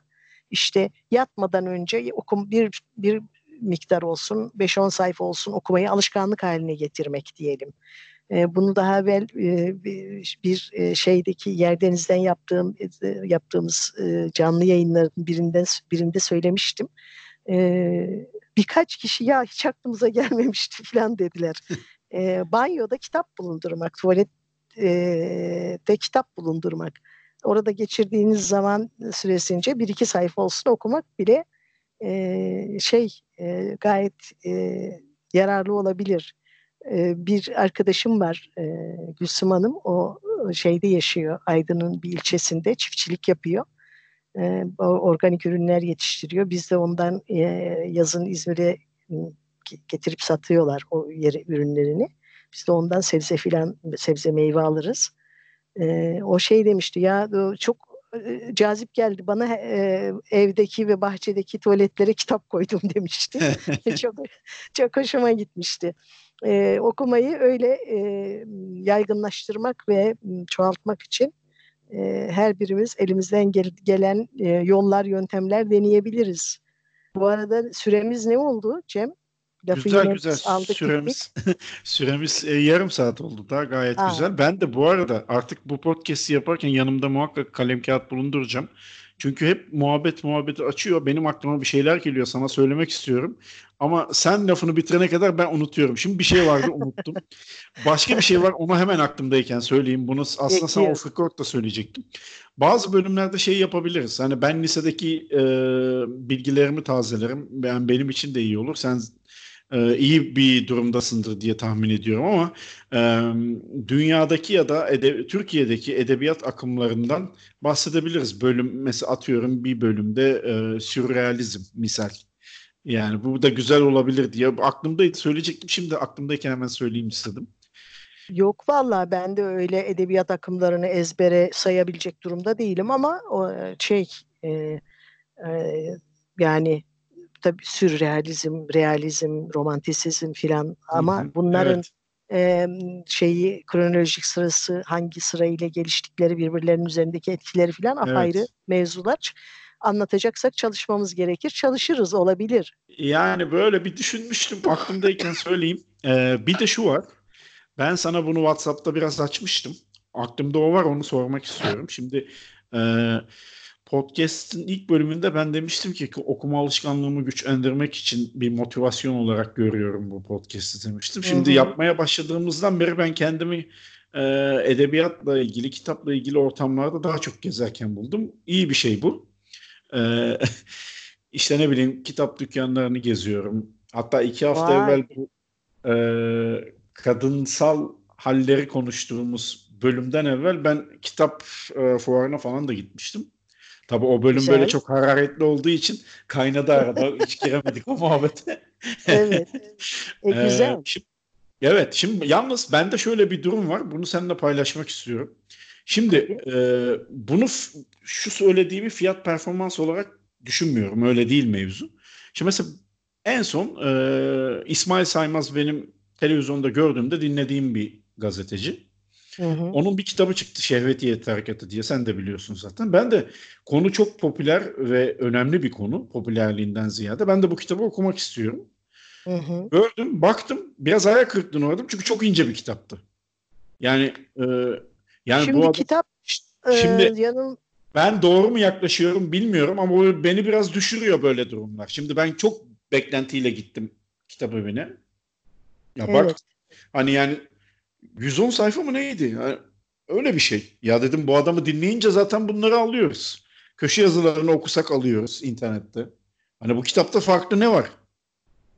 işte yatmadan önce okum bir bir miktar olsun 5-10 sayfa olsun okumayı alışkanlık haline getirmek diyelim. E, bunu daha evvel e, bir e, şeydeki yerdenizden yaptığım e, yaptığımız canlı yayınların birinden birinde söylemiştim. E, birkaç kişi ya hiç aklımıza gelmemişti [LAUGHS] falan dediler. e, banyoda kitap bulundurmak, tuvalette kitap bulundurmak orada geçirdiğiniz zaman süresince bir iki sayfa olsun okumak bile e, şey e, gayet e, yararlı olabilir. E, bir arkadaşım var e, Gülsüm Hanım o şeyde yaşıyor Aydın'ın bir ilçesinde çiftçilik yapıyor. E, organik ürünler yetiştiriyor. Biz de ondan e, yazın İzmir'e getirip satıyorlar o yeri ürünlerini. Biz de ondan sebze filan sebze meyve alırız e, o şey demişti ya çok e, cazip geldi bana e, evdeki ve bahçedeki tuvaletlere kitap koydum [LAUGHS] demişti. [LAUGHS] çok çok hoşuma gitmişti. E, okumayı öyle e, yaygınlaştırmak ve çoğaltmak için e, her birimiz elimizden gel- gelen e, yollar, yöntemler deneyebiliriz. Bu arada süremiz ne oldu Cem? Lafı güzel güzel aldık süremiz [LAUGHS] süremiz e, yarım saat oldu da gayet Aa. güzel. Ben de bu arada artık bu podcast'i yaparken yanımda muhakkak kalem kağıt bulunduracağım. Çünkü hep muhabbet muhabbeti açıyor. Benim aklıma bir şeyler geliyor sana söylemek istiyorum. Ama sen lafını bitirene kadar ben unutuyorum. Şimdi bir şey vardı unuttum. [LAUGHS] Başka bir şey var onu hemen aklımdayken söyleyeyim. Bunu aslında sana off record da söyleyecektim. Bazı bölümlerde şey yapabiliriz. Hani ben lisedeki e, bilgilerimi tazelerim. Ben benim için de iyi olur. Sen e, iyi bir durumdasındır diye tahmin ediyorum ama e, dünyadaki ya da ede, Türkiye'deki edebiyat akımlarından bahsedebiliriz. Bölüm mesela atıyorum bir bölümde e, sürrealizm misal. Yani bu da güzel olabilir diye aklımdaydı söyleyecektim. Şimdi aklımdayken hemen söyleyeyim istedim. Yok vallahi ben de öyle edebiyat akımlarını ezbere sayabilecek durumda değilim ama o şey e, e, yani tabii sürrealizm, realizm, romantisizm filan ama Hı-hı, bunların evet. e, şeyi kronolojik sırası hangi sırayla geliştikleri birbirlerinin üzerindeki etkileri filan evet. apayrı mevzular anlatacaksak çalışmamız gerekir. Çalışırız olabilir. Yani böyle bir düşünmüştüm aklımdayken söyleyeyim. Ee, bir de şu var. Ben sana bunu WhatsApp'ta biraz açmıştım. Aklımda o var onu sormak istiyorum. Şimdi e, podcast'in ilk bölümünde ben demiştim ki okuma alışkanlığımı güçlendirmek için bir motivasyon olarak görüyorum bu podcast'i demiştim. Şimdi Hı-hı. yapmaya başladığımızdan beri ben kendimi e, edebiyatla ilgili, kitapla ilgili ortamlarda daha çok gezerken buldum. İyi bir şey bu. E, [LAUGHS] işte ne bileyim kitap dükkanlarını geziyorum. Hatta iki hafta Vay. evvel bu e, kadınsal halleri konuştuğumuz bölümden evvel ben kitap e, fuarına falan da gitmiştim. Tabii o bölüm Güzel. böyle çok hararetli olduğu için kaynadı arada. Hiç giremedik o muhabbete. [LAUGHS] evet. E, güzel. Ee, şimdi, evet. Şimdi yalnız bende şöyle bir durum var. Bunu seninle paylaşmak istiyorum. Şimdi e, bunu şu söylediğimi fiyat performans olarak düşünmüyorum. Öyle değil mevzu. Şimdi mesela en son e, İsmail Saymaz benim televizyonda gördüğümde dinlediğim bir gazeteci. Hı hı. Onun bir kitabı çıktı Şehvetiyet Harekatı diye sen de biliyorsun zaten. Ben de konu çok popüler ve önemli bir konu popülerliğinden ziyade. Ben de bu kitabı okumak istiyorum. Hı hı. Gördüm, baktım biraz ayak kırıklığına uğradım çünkü çok ince bir kitaptı. Yani e, yani şimdi bu adam, kitap şimdi e, yanım ben doğru mu yaklaşıyorum bilmiyorum ama beni biraz düşürüyor böyle durumlar. Şimdi ben çok beklentiyle gittim kitap evine. Ya evet. bak hani yani 110 sayfa mı neydi? Yani öyle bir şey. Ya dedim bu adamı dinleyince zaten bunları alıyoruz. Köşe yazılarını okusak alıyoruz internette. Hani bu kitapta farklı ne var?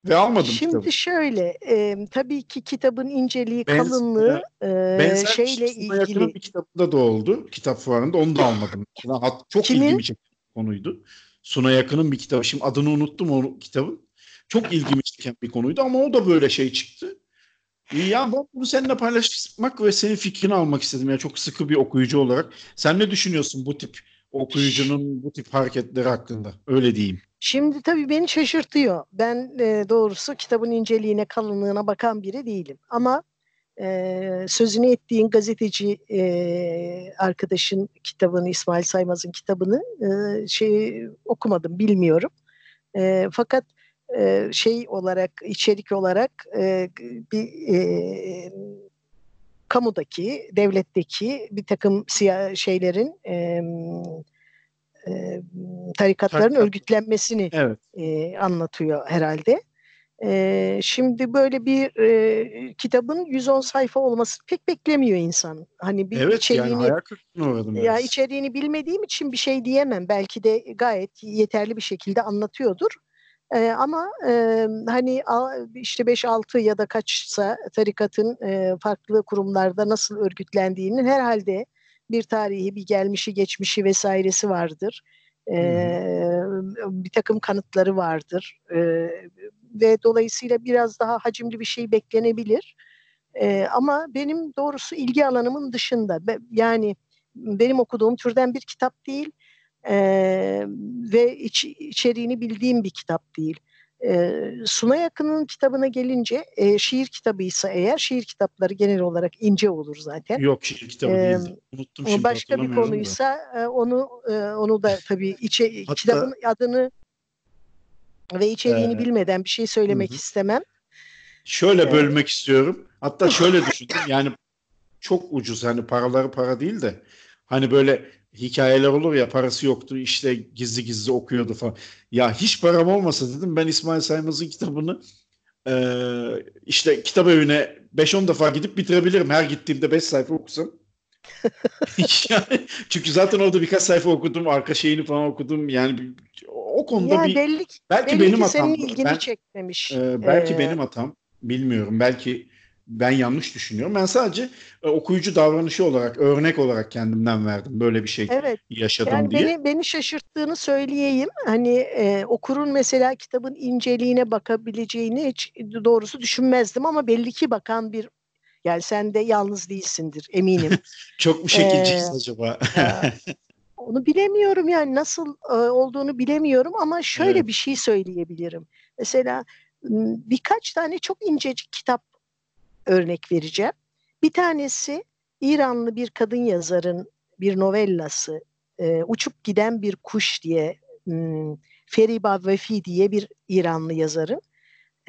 Ve almadım Şimdi kitabı. şöyle, e, tabii ki kitabın inceliği, Benzer, kalınlığı e, şeyle ilgili. bir kitabında da oldu. Kitap fuarında onu da almadım. [LAUGHS] Çok Kimin? ilgimi çeken konuydu. Suna Yakın'ın bir kitabı. Şimdi adını unuttum o kitabın. Çok ilgimi çeken bir konuydu ama o da böyle şey çıktı. Ya ben bunu seninle paylaşmak ve senin fikrini almak istedim. Ya çok sıkı bir okuyucu olarak. Sen ne düşünüyorsun bu tip okuyucunun bu tip hareketleri hakkında? Öyle diyeyim. Şimdi tabii beni şaşırtıyor. Ben e, doğrusu kitabın inceliğine, kalınlığına bakan biri değilim. Ama e, sözünü ettiğin gazeteci e, arkadaşın kitabını, İsmail Saymaz'ın kitabını e, şey okumadım, bilmiyorum. E, fakat e, şey olarak, içerik olarak e, bir e, kamudaki, devletteki bir takım siyah şeylerin e, e, tarikatların Tarikat. örgütlenmesini evet. e, anlatıyor herhalde. E, şimdi böyle bir e, kitabın 110 sayfa olması pek beklemiyor insan. Hani bir evet, içeriğini yani ya içeriğini bilmediğim için bir şey diyemem. Belki de gayet yeterli bir şekilde anlatıyordur. E, ama e, hani işte 5-6 ya da kaçsa tarikatın e, farklı kurumlarda nasıl örgütlendiğinin herhalde bir tarihi, bir gelmişi, geçmişi vesairesi vardır. E, bir takım kanıtları vardır. E, ve dolayısıyla biraz daha hacimli bir şey beklenebilir. E, ama benim doğrusu ilgi alanımın dışında. Yani benim okuduğum türden bir kitap değil e, ve iç, içeriğini bildiğim bir kitap değil. E, Suna Yakın'ın kitabına gelince e, şiir kitabıysa eğer şiir kitapları genel olarak ince olur zaten. Yok şiir kitabı e, değildi. Unuttum şimdi Başka bir konuysa e, onu e, onu da tabii içe, [LAUGHS] Hatta, kitabın adını ve içeriğini e, bilmeden bir şey söylemek hı. istemem. Şöyle bölmek istiyorum. Hatta [LAUGHS] şöyle düşündüm. Yani çok ucuz hani paraları para değil de hani böyle hikayeler olur ya parası yoktu işte gizli gizli okuyordu falan. Ya hiç param olmasa dedim ben İsmail Saymaz'ın kitabını e, işte kitap evine 5-10 defa gidip bitirebilirim. Her gittiğimde 5 sayfa okusam. [LAUGHS] [LAUGHS] yani, çünkü zaten orada birkaç sayfa okudum. Arka şeyini falan okudum. Yani o konuda ya bir belli, belki belli benim hatam. Senin ilgini ben, çekmemiş. E, belki ee, benim hatam. Bilmiyorum. Belki ben yanlış düşünüyorum. Ben sadece e, okuyucu davranışı olarak, örnek olarak kendimden verdim. Böyle bir şey evet. yaşadım yani diye. Beni, beni şaşırttığını söyleyeyim. Hani e, okurun mesela kitabın inceliğine bakabileceğini hiç doğrusu düşünmezdim ama belli ki bakan bir yani sen de yalnız değilsindir eminim. [LAUGHS] Çok mu şekilciyiz ee, acaba? onu bilemiyorum yani nasıl e, olduğunu bilemiyorum ama şöyle evet. bir şey söyleyebilirim. Mesela birkaç tane çok incecik kitap örnek vereceğim. Bir tanesi İranlı bir kadın yazarın bir novellası e, Uçup Giden Bir Kuş diye m, Feriba Vefi diye bir İranlı yazarın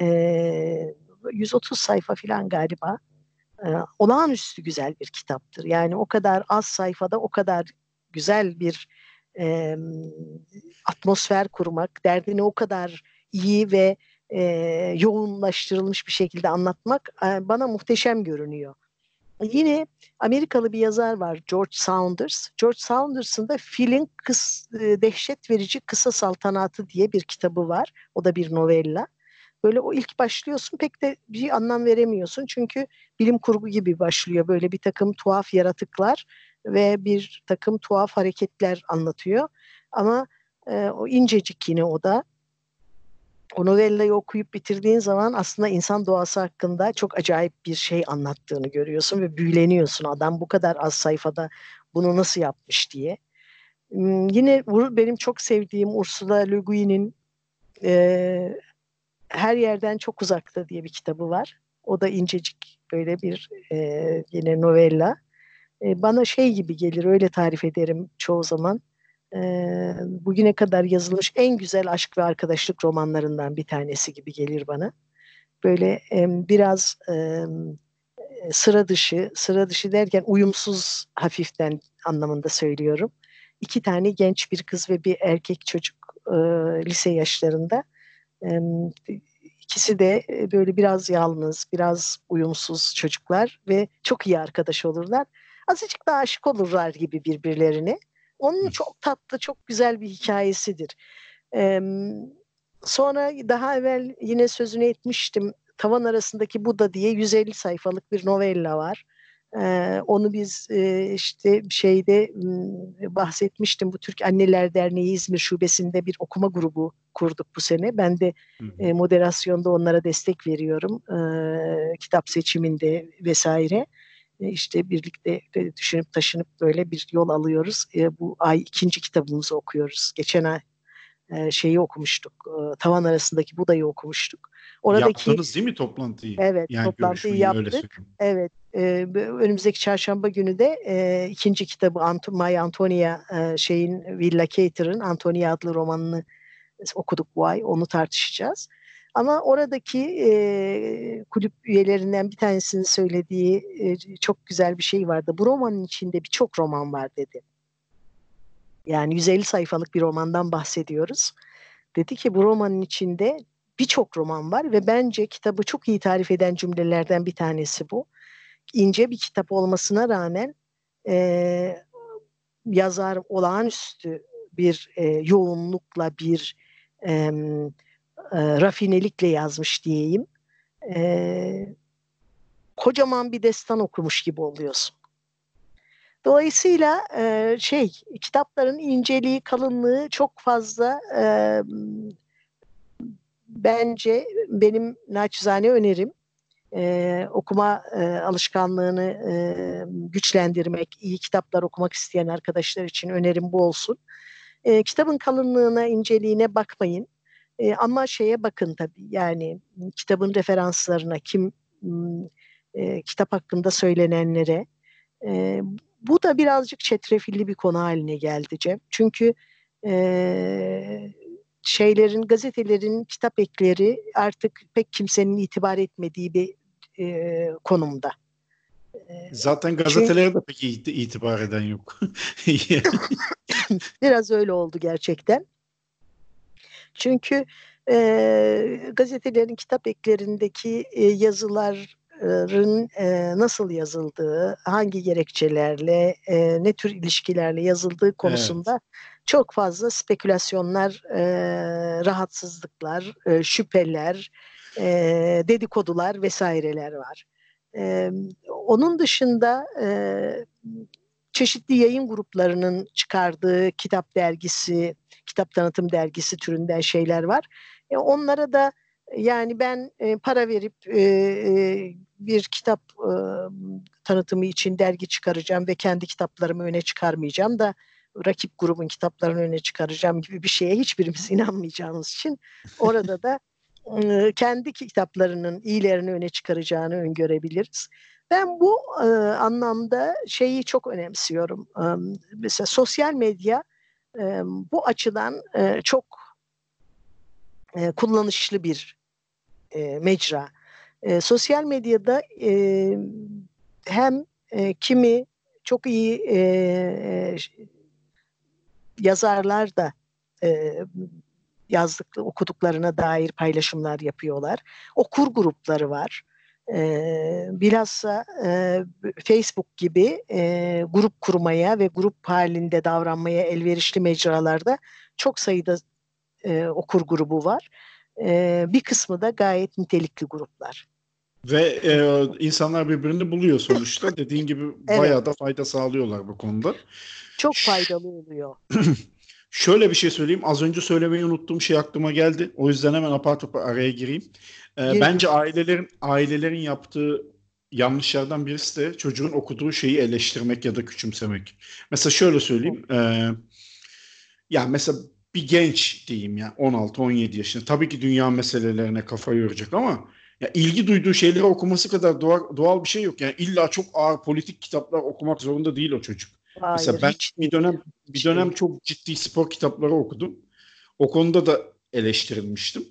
e, 130 sayfa falan galiba e, olağanüstü güzel bir kitaptır. Yani o kadar az sayfada o kadar güzel bir e, atmosfer kurmak, derdini o kadar iyi ve e, yoğunlaştırılmış bir şekilde anlatmak e, bana muhteşem görünüyor. Yine Amerikalı bir yazar var George Saunders. George Saunders'ın da Filin kıs, e, Dehşet Verici Kısa Saltanatı diye bir kitabı var. O da bir novella. Böyle o ilk başlıyorsun pek de bir anlam veremiyorsun. Çünkü bilim kurgu gibi başlıyor. Böyle bir takım tuhaf yaratıklar ve bir takım tuhaf hareketler anlatıyor. Ama e, o incecik yine o da. O novellayı okuyup bitirdiğin zaman aslında insan doğası hakkında çok acayip bir şey anlattığını görüyorsun ve büyüleniyorsun. Adam bu kadar az sayfada bunu nasıl yapmış diye. Hmm, yine benim çok sevdiğim Ursula Le Guin'in e, Her Yerden Çok Uzakta diye bir kitabı var. O da incecik böyle bir e, yine novella. E, bana şey gibi gelir öyle tarif ederim çoğu zaman. E, bugüne kadar yazılmış en güzel aşk ve arkadaşlık romanlarından bir tanesi gibi gelir bana. Böyle e, biraz e, sıra dışı, sıra dışı derken uyumsuz hafiften anlamında söylüyorum. İki tane genç bir kız ve bir erkek çocuk e, lise yaşlarında. E, ikisi de böyle biraz yalnız, biraz uyumsuz çocuklar ve çok iyi arkadaş olurlar. Azıcık da aşık olurlar gibi birbirlerine. Onun çok tatlı, çok güzel bir hikayesidir. Ee, sonra daha evvel yine sözünü etmiştim. Tavan arasındaki Buda diye 150 sayfalık bir novella var. Ee, onu biz e, işte şeyde bahsetmiştim. Bu Türk Anneler Derneği İzmir Şubesi'nde bir okuma grubu kurduk bu sene. Ben de e, moderasyonda onlara destek veriyorum. E, kitap seçiminde vesaire. E, işte birlikte düşünüp taşınıp böyle bir yol alıyoruz. E, bu ay ikinci kitabımızı okuyoruz. Geçen ay e, şeyi okumuştuk. E, tavan arasındaki Buda'yı okumuştuk. Oradaki, Yaptınız değil mi toplantıyı? Evet yani toplantıyı yaptık. Evet e, önümüzdeki çarşamba günü de e, ikinci kitabı Ant May Antonia e, şeyin Villa Cater'ın Antonia adlı romanını okuduk bu ay. Onu tartışacağız. Ama oradaki e, kulüp üyelerinden bir tanesinin söylediği e, çok güzel bir şey vardı. Bu romanın içinde birçok roman var dedi. Yani 150 sayfalık bir romandan bahsediyoruz. Dedi ki bu romanın içinde birçok roman var ve bence kitabı çok iyi tarif eden cümlelerden bir tanesi bu. İnce bir kitap olmasına rağmen e, yazar olağanüstü bir e, yoğunlukla bir e, e, rafinelikle yazmış diyeyim. E, kocaman bir destan okumuş gibi oluyorsun. Dolayısıyla e, şey kitapların inceliği, kalınlığı çok fazla e, bence benim naçizane önerim e, okuma e, alışkanlığını e, güçlendirmek, iyi kitaplar okumak isteyen arkadaşlar için önerim bu olsun. E, kitabın kalınlığına, inceliğine bakmayın. E, ama şeye bakın tabii yani kitabın referanslarına, kim e, kitap hakkında söylenenlere. E, bu da birazcık çetrefilli bir konu haline geldi Cem. Çünkü e, şeylerin, gazetelerin kitap ekleri artık pek kimsenin itibar etmediği bir e, konumda. Zaten gazetelere de pek itibar eden yok. [LAUGHS] [LAUGHS] Biraz öyle oldu gerçekten. Çünkü e, gazetelerin kitap eklerindeki e, yazıların e, nasıl yazıldığı, hangi gerekçelerle, ne tür ilişkilerle yazıldığı konusunda evet. çok fazla spekülasyonlar, rahatsızlıklar, şüpheler, dedikodular vesaireler var. Onun dışında çeşitli yayın gruplarının çıkardığı kitap dergisi, kitap tanıtım dergisi türünden şeyler var. E, onlara da yani ben e, para verip e, e, bir kitap e, tanıtımı için dergi çıkaracağım ve kendi kitaplarımı öne çıkarmayacağım da rakip grubun kitaplarını öne çıkaracağım gibi bir şeye hiçbirimiz [LAUGHS] inanmayacağımız için orada da e, kendi kitaplarının iyilerini öne çıkaracağını öngörebiliriz. Ben bu e, anlamda şeyi çok önemsiyorum. E, mesela sosyal medya e, bu açıdan e, çok e, kullanışlı bir e, mecra. E, sosyal medyada e, hem e, kimi çok iyi e, yazarlar da e, yazdık, okuduklarına dair paylaşımlar yapıyorlar. Okur grupları var. E, bilhassa e, Facebook gibi e, grup kurmaya ve grup halinde davranmaya elverişli mecralarda çok sayıda e, okur grubu var. E, bir kısmı da gayet nitelikli gruplar. Ve e, insanlar birbirini buluyor sonuçta. [LAUGHS] Dediğin gibi evet. bayağı da fayda sağlıyorlar bu konuda. Çok faydalı oluyor. [LAUGHS] Şöyle bir şey söyleyeyim. Az önce söylemeyi unuttuğum şey aklıma geldi. O yüzden hemen apar topar araya gireyim. Ee, bence ailelerin ailelerin yaptığı yanlışlardan birisi de çocuğun okuduğu şeyi eleştirmek ya da küçümsemek. Mesela şöyle söyleyeyim. E, ya mesela bir genç diyeyim ya 16-17 yaşında. Tabii ki dünya meselelerine kafa yoracak ama ya ilgi duyduğu şeyleri okuması kadar doğal, doğal bir şey yok. Yani illa çok ağır politik kitaplar okumak zorunda değil o çocuk. Hayır, Mesela ben bir dönem bir dönem çok ciddi spor kitapları okudum. O konuda da eleştirilmiştim.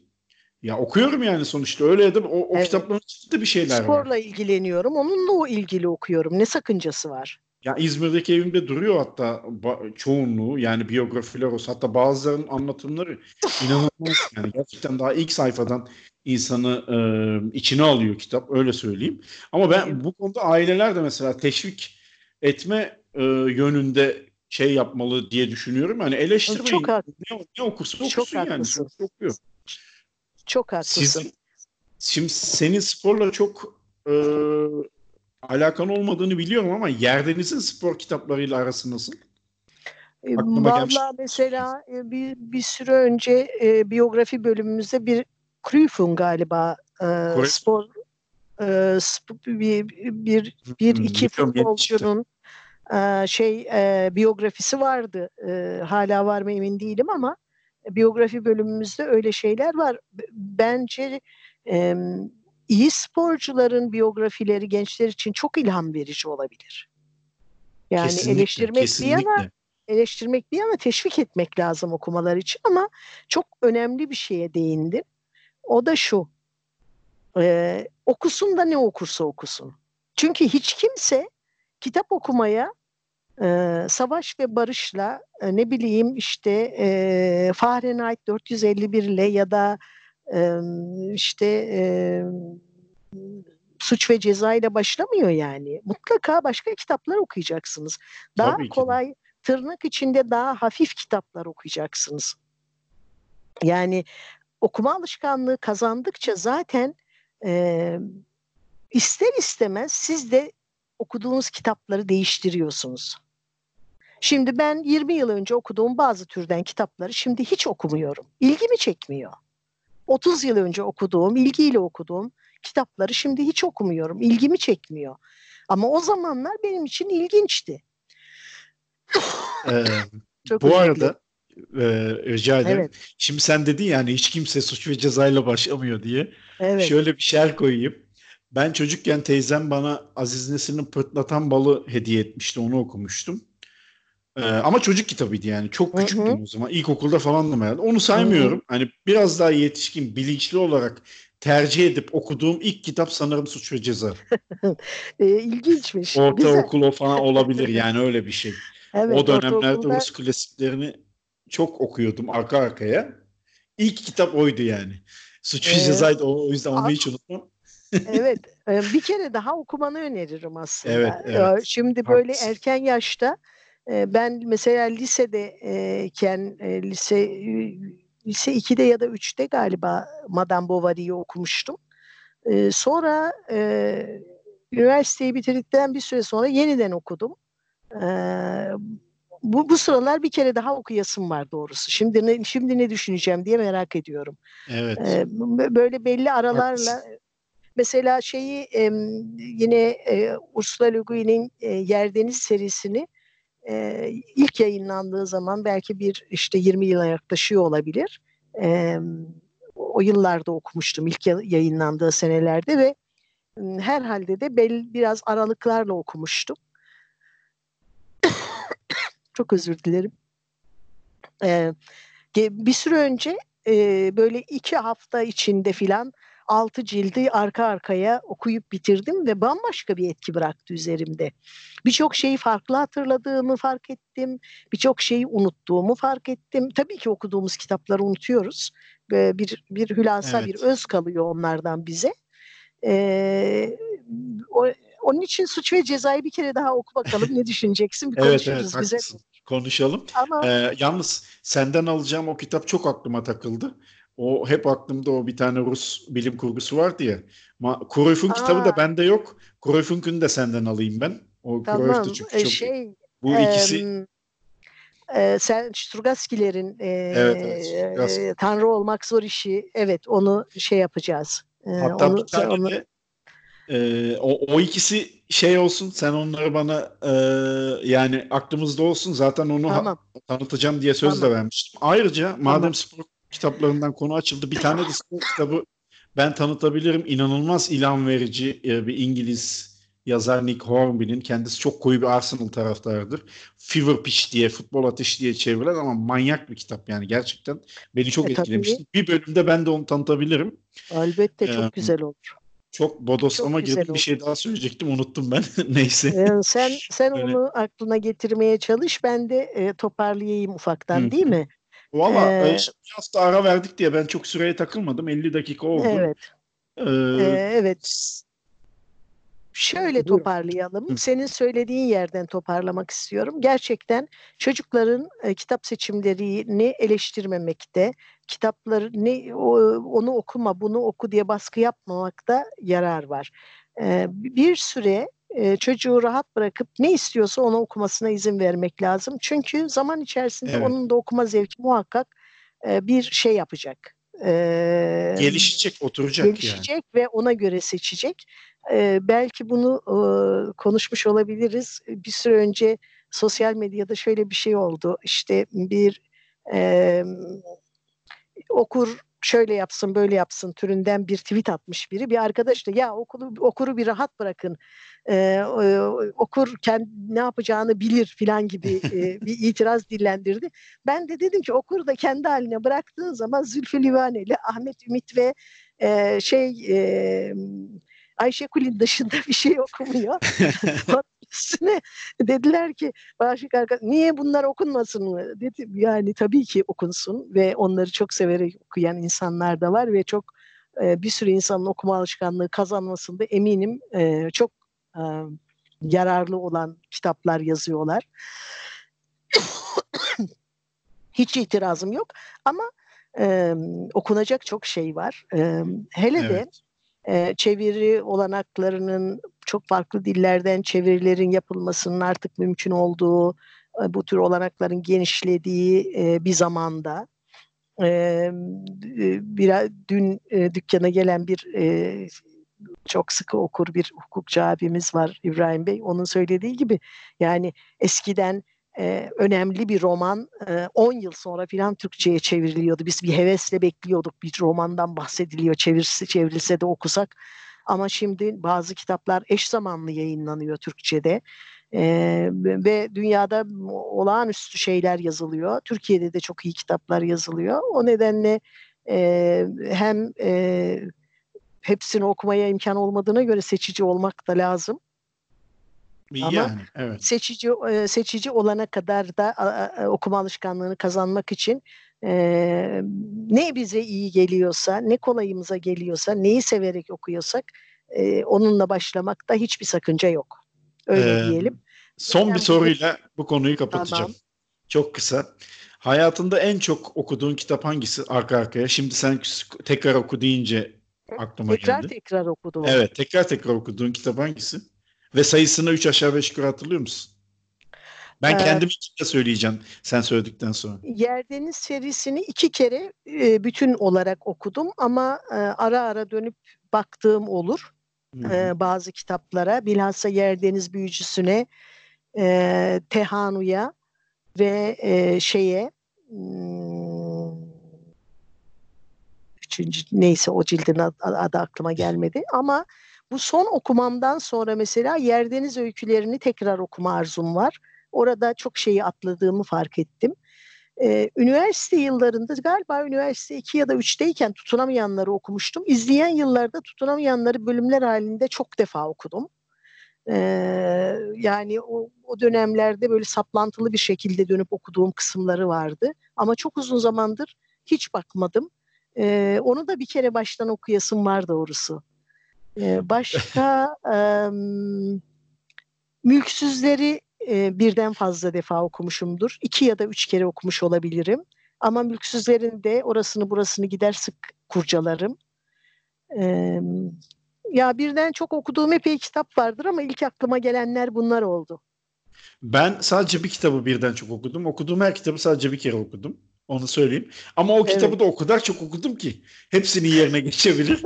Ya okuyorum yani sonuçta öyle ya da o, o evet. kitapların içinde bir şeyler Sporla var. Sporla ilgileniyorum. Onunla o ilgili okuyorum. Ne sakıncası var? Ya İzmir'deki evimde duruyor hatta çoğunluğu yani biyografiler olsa hatta bazılarının anlatımları inanılmaz [LAUGHS] yani gerçekten daha ilk sayfadan insanı e, içine alıyor kitap öyle söyleyeyim. Ama ben bu konuda aileler de mesela teşvik etme e, yönünde şey yapmalı diye düşünüyorum. Yani eleştirmeyin. Çok ne, ne okursa okusun Çok yani. Haklısın. Çok okuyor. Çok haklısın. Sizin, şimdi senin sporla çok e, alakan olmadığını biliyorum ama yerdenizin spor kitaplarıyla arası nasıl? E, Valla mesela e, bir, bir süre önce e, biyografi bölümümüzde bir Cruyff'un galiba e, spor e, bir, bir, bir iki futbolcunun şey e, biyografisi vardı. E, hala var mı emin değilim ama biyografi bölümümüzde öyle şeyler var. Bence iyi sporcuların biyografileri gençler için çok ilham verici olabilir. Yani kesinlikle, eleştirmek kesinlikle. bir yana eleştirmek bir yana teşvik etmek lazım okumalar için ama çok önemli bir şeye değindin. O da şu. E, okusun da ne okursa okusun. Çünkü hiç kimse kitap okumaya e, savaş ve barışla e, ne bileyim işte e, Fahrenheit 451 ile ya da e, işte e, suç ve ceza ile başlamıyor yani. Mutlaka başka kitaplar okuyacaksınız. Daha Tabii kolay ki. tırnak içinde daha hafif kitaplar okuyacaksınız. Yani okuma alışkanlığı kazandıkça zaten e, ister istemez siz de okuduğunuz kitapları değiştiriyorsunuz. Şimdi ben 20 yıl önce okuduğum bazı türden kitapları şimdi hiç okumuyorum. İlgimi çekmiyor. 30 yıl önce okuduğum, ilgiyle okuduğum kitapları şimdi hiç okumuyorum. İlgimi çekmiyor. Ama o zamanlar benim için ilginçti. ee, [LAUGHS] Çok bu arada e, rica ederim. Evet. Şimdi sen dedin yani hiç kimse suç ve cezayla başlamıyor diye. Evet. Şöyle bir şer koyayım. Ben çocukken teyzem bana Aziz Nesin'in Pırtlatan Balı hediye etmişti. Onu okumuştum. Ee, ama çocuk kitabıydı yani. Çok küçüktüm o zaman. İlkokulda falandım herhalde. Onu saymıyorum. Hı-hı. Hani biraz daha yetişkin, bilinçli olarak tercih edip okuduğum ilk kitap sanırım Suç ve Ceza. [LAUGHS] e, ilginçmiş. Ortaokul falan olabilir [LAUGHS] yani öyle bir şey. Evet, o dönemlerde ortaokulda... Rus klasiklerini çok okuyordum arka arkaya. İlk kitap oydu yani. Suç ve ee, Ceza'ydı o, o yüzden onu hiç unutmam. Evet [LAUGHS] bir kere daha okumanı öneririm aslında. Evet, evet. Şimdi böyle Haklısın. erken yaşta ben mesela lisedeyken lise lise 2'de ya da 3'te galiba Madame Bovary'i okumuştum. Sonra üniversiteyi bitirdikten bir süre sonra yeniden okudum. Bu, bu sıralar bir kere daha okuyasım var doğrusu. Şimdi ne, şimdi ne düşüneceğim diye merak ediyorum. Evet. Böyle belli aralarla evet. Mesela şeyi yine Ursula Le Guin'in Yerdeniz serisini e, ilk yayınlandığı zaman belki bir işte 20 yıla yaklaşıyor olabilir. E, o yıllarda okumuştum ilk yayınlandığı senelerde ve herhalde de belli biraz aralıklarla okumuştum. [COUGHS] Çok özür dilerim. E, bir süre önce e, böyle iki hafta içinde filan altı cildi arka arkaya okuyup bitirdim ve bambaşka bir etki bıraktı üzerimde. Birçok şeyi farklı hatırladığımı fark ettim. Birçok şeyi unuttuğumu fark ettim. Tabii ki okuduğumuz kitapları unutuyoruz. Bir, bir hülasa, evet. bir öz kalıyor onlardan bize. Ee, o, onun için suç ve cezayı bir kere daha oku bakalım ne düşüneceksin bir [LAUGHS] konuşuruz evet, evet. Konuşalım. Ama, ee, yalnız senden alacağım o kitap çok aklıma takıldı. O hep aklımda o bir tane Rus bilim kurgusu vardı ya. Ma Cruyff'un kitabı da bende yok. Cruyff'unkünü de senden alayım ben. O tamam. Cruyff da çünkü çok şey, bu e, ikisi e, sen Strugaskilerin e, evet, evet, e, Tanrı olmak zor işi evet onu şey yapacağız. E, Hatta onu, bir tane onu, de, e, o, o ikisi şey olsun sen onları bana e, yani aklımızda olsun zaten onu tamam. ha, tanıtacağım diye söz tamam. de vermiştim. Ayrıca madem tamam. spor kitaplarından konu açıldı bir tane de spor kitabı ben tanıtabilirim. İnanılmaz ilham verici e, bir İngiliz yazar Nick Hornby'nin kendisi çok koyu bir Arsenal taraftarıdır. Fever Pitch diye futbol ateşi diye çevrilen ama manyak bir kitap yani gerçekten beni çok e, etkilemişti. Tabii. Bir bölümde ben de onu tanıtabilirim. Elbette çok ee, güzel olur. Çok bodoslama gibi bir şey daha söyleyecektim unuttum ben. [LAUGHS] Neyse. Ee, sen sen Öyle. onu aklına getirmeye çalış. Ben de e, toparlayayım ufaktan Hı. değil mi? Valla ee, e, bir hafta ara verdik diye ben çok süreye takılmadım. 50 dakika oldu. Evet. Ee, ee, evet. Şöyle toparlayalım. Senin söylediğin yerden toparlamak istiyorum. Gerçekten çocukların e, kitap seçimlerini eleştirmemekte, kitapları ne onu okuma, bunu oku diye baskı yapmamakta yarar var. E, bir süre e, çocuğu rahat bırakıp ne istiyorsa onu okumasına izin vermek lazım. Çünkü zaman içerisinde evet. onun da okuma zevki muhakkak e, bir şey yapacak. E, gelişecek, oturacak gelişecek yani. ve ona göre seçecek. E, belki bunu e, konuşmuş olabiliriz. Bir süre önce sosyal medyada şöyle bir şey oldu. İşte bir e, okur şöyle yapsın böyle yapsın türünden bir tweet atmış biri. Bir arkadaş da ya okulu, okuru bir rahat bırakın. Ee, okur kendi ne yapacağını bilir filan gibi [LAUGHS] e, bir itiraz dillendirdi. Ben de dedim ki okur da kendi haline bıraktığın zaman Zülfü Livaneli, Ahmet Ümit ve e, şey e, Ayşe Kulin dışında bir şey okumuyor. [LAUGHS] üstüne dediler ki Başık Arka niye bunlar okunmasın mı? Dedim yani tabii ki okunsun ve onları çok severek okuyan insanlar da var ve çok e, bir sürü insanın okuma alışkanlığı kazanmasında eminim e, çok e, yararlı olan kitaplar yazıyorlar. [COUGHS] Hiç itirazım yok ama e, okunacak çok şey var. E, hele evet. de e, çeviri olanaklarının çok farklı dillerden çevirilerin yapılmasının artık mümkün olduğu, e, bu tür olanakların genişlediği e, bir zamanda e, bir dün e, dükkana gelen bir e, çok sıkı okur bir hukukçu abimiz var İbrahim Bey. Onun söylediği gibi yani eskiden e, önemli bir roman 10 e, yıl sonra filan Türkçe'ye çevriliyordu. Biz bir hevesle bekliyorduk bir romandan bahsediliyor çevirse, çevrilse de okusak. Ama şimdi bazı kitaplar eş zamanlı yayınlanıyor Türkçe'de. Ee, ve dünyada olağanüstü şeyler yazılıyor. Türkiye'de de çok iyi kitaplar yazılıyor. O nedenle e, hem e, hepsini okumaya imkan olmadığına göre seçici olmak da lazım. Yani, Ama evet. seçici seçici olana kadar da okuma alışkanlığını kazanmak için e, ne bize iyi geliyorsa, ne kolayımıza geliyorsa, neyi severek okuyorsak e, onunla başlamakta hiçbir sakınca yok. Öyle ee, diyelim. Son yani, bir soruyla bu konuyu kapatacağım. Tamam. Çok kısa. Hayatında en çok okuduğun kitap hangisi arka arkaya? Şimdi sen tekrar oku deyince aklıma tekrar geldi. Tekrar tekrar okudum. Evet, tekrar tekrar okuduğun kitap hangisi? Ve sayısını 3 aşağı 5 yukarı hatırlıyor musun? Ben ee, kendim için de söyleyeceğim sen söyledikten sonra. Yerdeniz serisini iki kere e, bütün olarak okudum ama e, ara ara dönüp baktığım olur e, bazı kitaplara. Bilhassa Yerdeniz Büyücüsü'ne, Tehanu'ya ve şeye hmm, üçüncü neyse o cildin adı, adı aklıma gelmedi ama bu son okumamdan sonra mesela Yerdeniz öykülerini tekrar okuma arzum var. Orada çok şeyi atladığımı fark ettim. Ee, üniversite yıllarında galiba üniversite 2 ya da 3'teyken tutunamayanları okumuştum. İzleyen yıllarda tutunamayanları bölümler halinde çok defa okudum. Ee, yani o, o dönemlerde böyle saplantılı bir şekilde dönüp okuduğum kısımları vardı. Ama çok uzun zamandır hiç bakmadım. Ee, onu da bir kere baştan okuyasım var doğrusu. Ee, başka e, mülksüzleri e, birden fazla defa okumuşumdur. İki ya da üç kere okumuş olabilirim. Ama mülksüzlerin de orasını burasını gider sık kurcalarım. Ee, ya birden çok okuduğum epey kitap vardır ama ilk aklıma gelenler bunlar oldu. Ben sadece bir kitabı birden çok okudum. Okuduğum her kitabı sadece bir kere okudum. Onu söyleyeyim. Ama o kitabı evet. da o kadar çok okudum ki hepsini yerine [LAUGHS] geçebilir.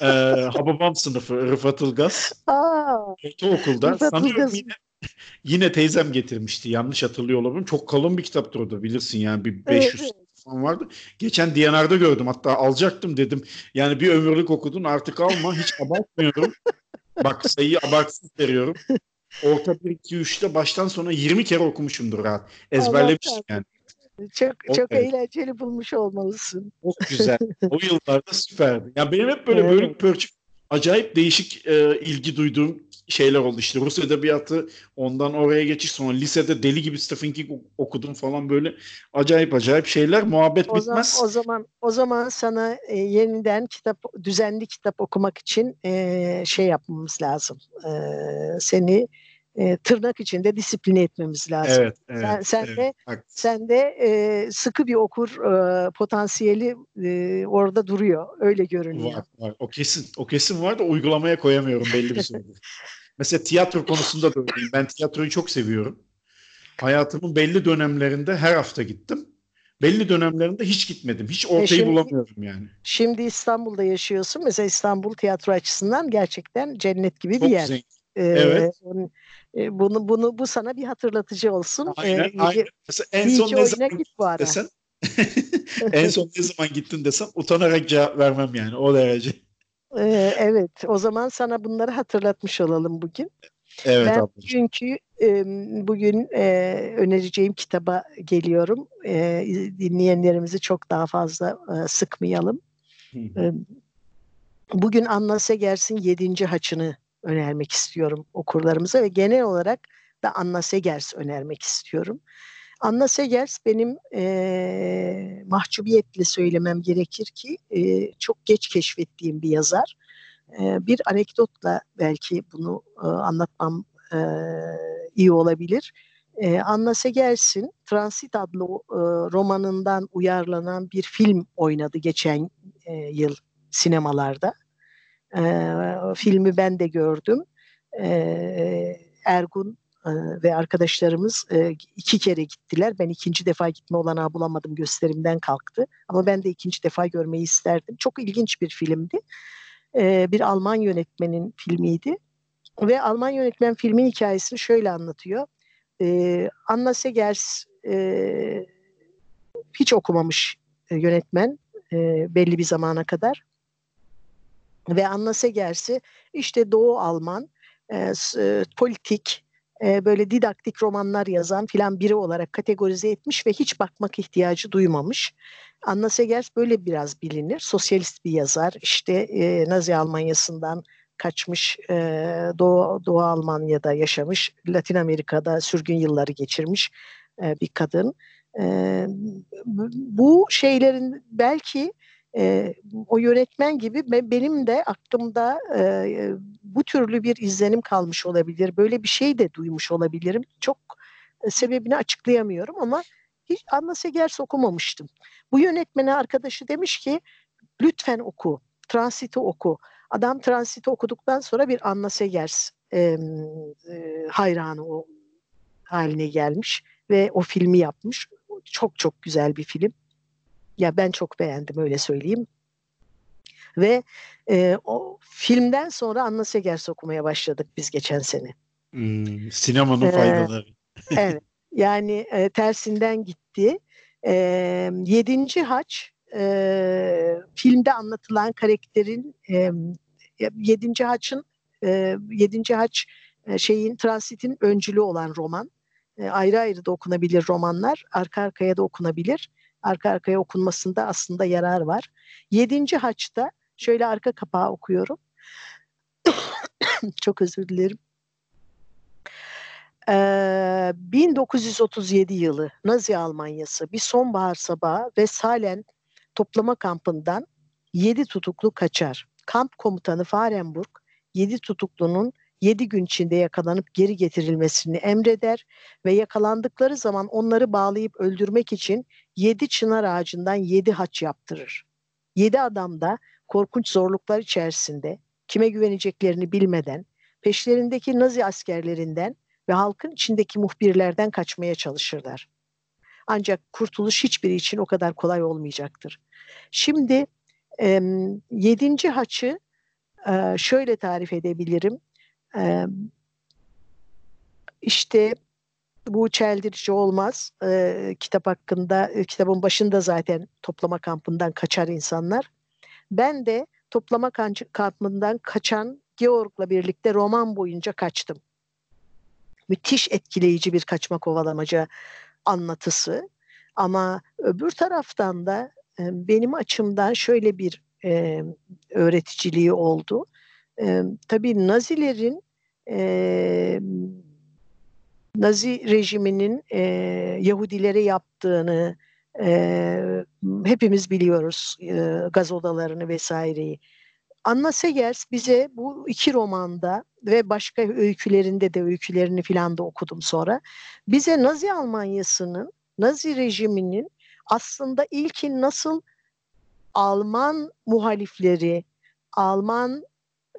ee, Hababam sınıfı Rıfat Ilgaz. Aa, Ortaokulda. Rıfat Sanıyorum yine, yine teyzem getirmişti. Yanlış hatırlıyor olabilirim. Çok kalın bir kitaptır o da bilirsin yani. Bir 500 evet, falan vardı. Geçen DNR'da gördüm. Hatta alacaktım dedim. Yani bir ömürlük okudun artık alma. Hiç [LAUGHS] abartmıyorum. Bak sayıyı abartsız veriyorum. Orta 1, 2, 3'te baştan sona 20 kere okumuşumdur rahat. Ezberlemişim yani. Çok o, çok eğlenceli bulmuş olmalısın. Çok güzel. o yıllarda süperdi. Yani benim hep böyle evet. bölük pörçük acayip değişik e, ilgi duyduğum şeyler oldu. İşte Rus edebiyatı ondan oraya geçiş sonra lisede deli gibi Stephen King okudum falan böyle acayip acayip şeyler. Muhabbet o bitmez. Zaman, o zaman o zaman sana e, yeniden kitap düzenli kitap okumak için e, şey yapmamız lazım. E, seni e, tırnak içinde disipline etmemiz lazım. Evet, evet, sen, sen evet, de sen de e, sıkı bir okur e, potansiyeli e, orada duruyor. Öyle görünüyor. Var, var. O kesin. O kesin var da uygulamaya koyamıyorum belli bir süredir. [LAUGHS] Mesela tiyatro konusunda da öyleyim. Ben tiyatroyu çok seviyorum. Hayatımın belli dönemlerinde her hafta gittim. Belli dönemlerinde hiç gitmedim. Hiç ortayı e şimdi, bulamıyorum yani. Şimdi İstanbul'da yaşıyorsun. Mesela İstanbul tiyatro açısından gerçekten cennet gibi çok bir yer. Zengin. Ee, evet. E, bunu bunu bu sana bir hatırlatıcı olsun. Aynen, ee, aynen. Mesela en son ne zaman bu ara. desen [LAUGHS] en son ne zaman gittin desem utanarak cevap vermem yani o derece. Ee, evet o zaman sana bunları hatırlatmış olalım bugün. Evet ben ablacığım. çünkü e, bugün e, önereceğim kitaba geliyorum. E, dinleyenlerimizi çok daha fazla e, sıkmayalım. E, bugün Anna Segers'in yedinci haçını önermek istiyorum okurlarımıza ve genel olarak da Anna Segers önermek istiyorum. Anna Segers benim e, mahcubiyetle söylemem gerekir ki e, çok geç keşfettiğim bir yazar. E, bir anekdotla belki bunu e, anlatmam e, iyi olabilir. E, Anna Segers'in Transit adlı e, romanından uyarlanan bir film oynadı geçen e, yıl sinemalarda. E, filmi ben de gördüm. E, Ergun ve arkadaşlarımız iki kere gittiler. Ben ikinci defa gitme olanağı bulamadım. Gösterimden kalktı. Ama ben de ikinci defa görmeyi isterdim. Çok ilginç bir filmdi. Bir Alman yönetmenin filmiydi. Ve Alman yönetmen filmin hikayesini şöyle anlatıyor. Anna Segers hiç okumamış yönetmen belli bir zamana kadar ve Anna Segers'i işte Doğu Alman e, e, politik e, böyle didaktik romanlar yazan filan biri olarak kategorize etmiş ve hiç bakmak ihtiyacı duymamış. Anna Segers böyle biraz bilinir. Sosyalist bir yazar. İşte e, Nazi Almanyası'ndan kaçmış e, Doğu, Doğu Almanya'da yaşamış. Latin Amerika'da sürgün yılları geçirmiş e, bir kadın. E, bu şeylerin belki e, o yönetmen gibi benim de aklımda e, bu türlü bir izlenim kalmış olabilir. Böyle bir şey de duymuş olabilirim. Çok e, sebebini açıklayamıyorum ama hiç Anna Segers okumamıştım. Bu yönetmene arkadaşı demiş ki lütfen oku, Transit'i oku. Adam Transit'i okuduktan sonra bir Anna Segers e, e, hayranı o haline gelmiş ve o filmi yapmış. Çok çok güzel bir film. Ya ben çok beğendim öyle söyleyeyim. Ve e, o filmden sonra Anna Segers okumaya başladık biz geçen sene. Hmm, sinemanın ee, faydaları. [LAUGHS] evet. Yani e, tersinden gitti. E, yedinci Haç e, filmde anlatılan karakterin e, Yedinci Haç'ın e, Yedinci Haç e, şeyin transitin öncülü olan roman. E, ayrı ayrı da okunabilir romanlar. Arka arkaya da okunabilir arka arkaya okunmasında aslında yarar var. Yedinci haçta şöyle arka kapağı okuyorum. [COUGHS] Çok özür dilerim. Ee, 1937 yılı Nazi Almanyası bir sonbahar sabahı ve toplama kampından 7 tutuklu kaçar. Kamp komutanı Farenburg 7 tutuklunun yedi gün içinde yakalanıp geri getirilmesini emreder ve yakalandıkları zaman onları bağlayıp öldürmek için yedi çınar ağacından yedi haç yaptırır. Yedi adam da korkunç zorluklar içerisinde kime güveneceklerini bilmeden peşlerindeki Nazi askerlerinden ve halkın içindeki muhbirlerden kaçmaya çalışırlar. Ancak kurtuluş hiçbiri için o kadar kolay olmayacaktır. Şimdi e, yedinci haçı e, şöyle tarif edebilirim. E, işte bu çeldirici olmaz. E, kitap hakkında, e, kitabın başında zaten toplama kampından kaçar insanlar. Ben de toplama kampından kaçan Georg'la birlikte roman boyunca kaçtım. Müthiş etkileyici bir kaçma kovalamaca anlatısı. Ama öbür taraftan da e, benim açımdan şöyle bir e, öğreticiliği oldu. E, tabii Nazilerin e, Nazi rejiminin e, Yahudilere yaptığını e, hepimiz biliyoruz e, gaz odalarını vesaireyi. Anna Segers bize bu iki romanda ve başka öykülerinde de öykülerini filan da okudum sonra. Bize Nazi Almanyası'nın, Nazi rejiminin aslında ilkin nasıl Alman muhalifleri, Alman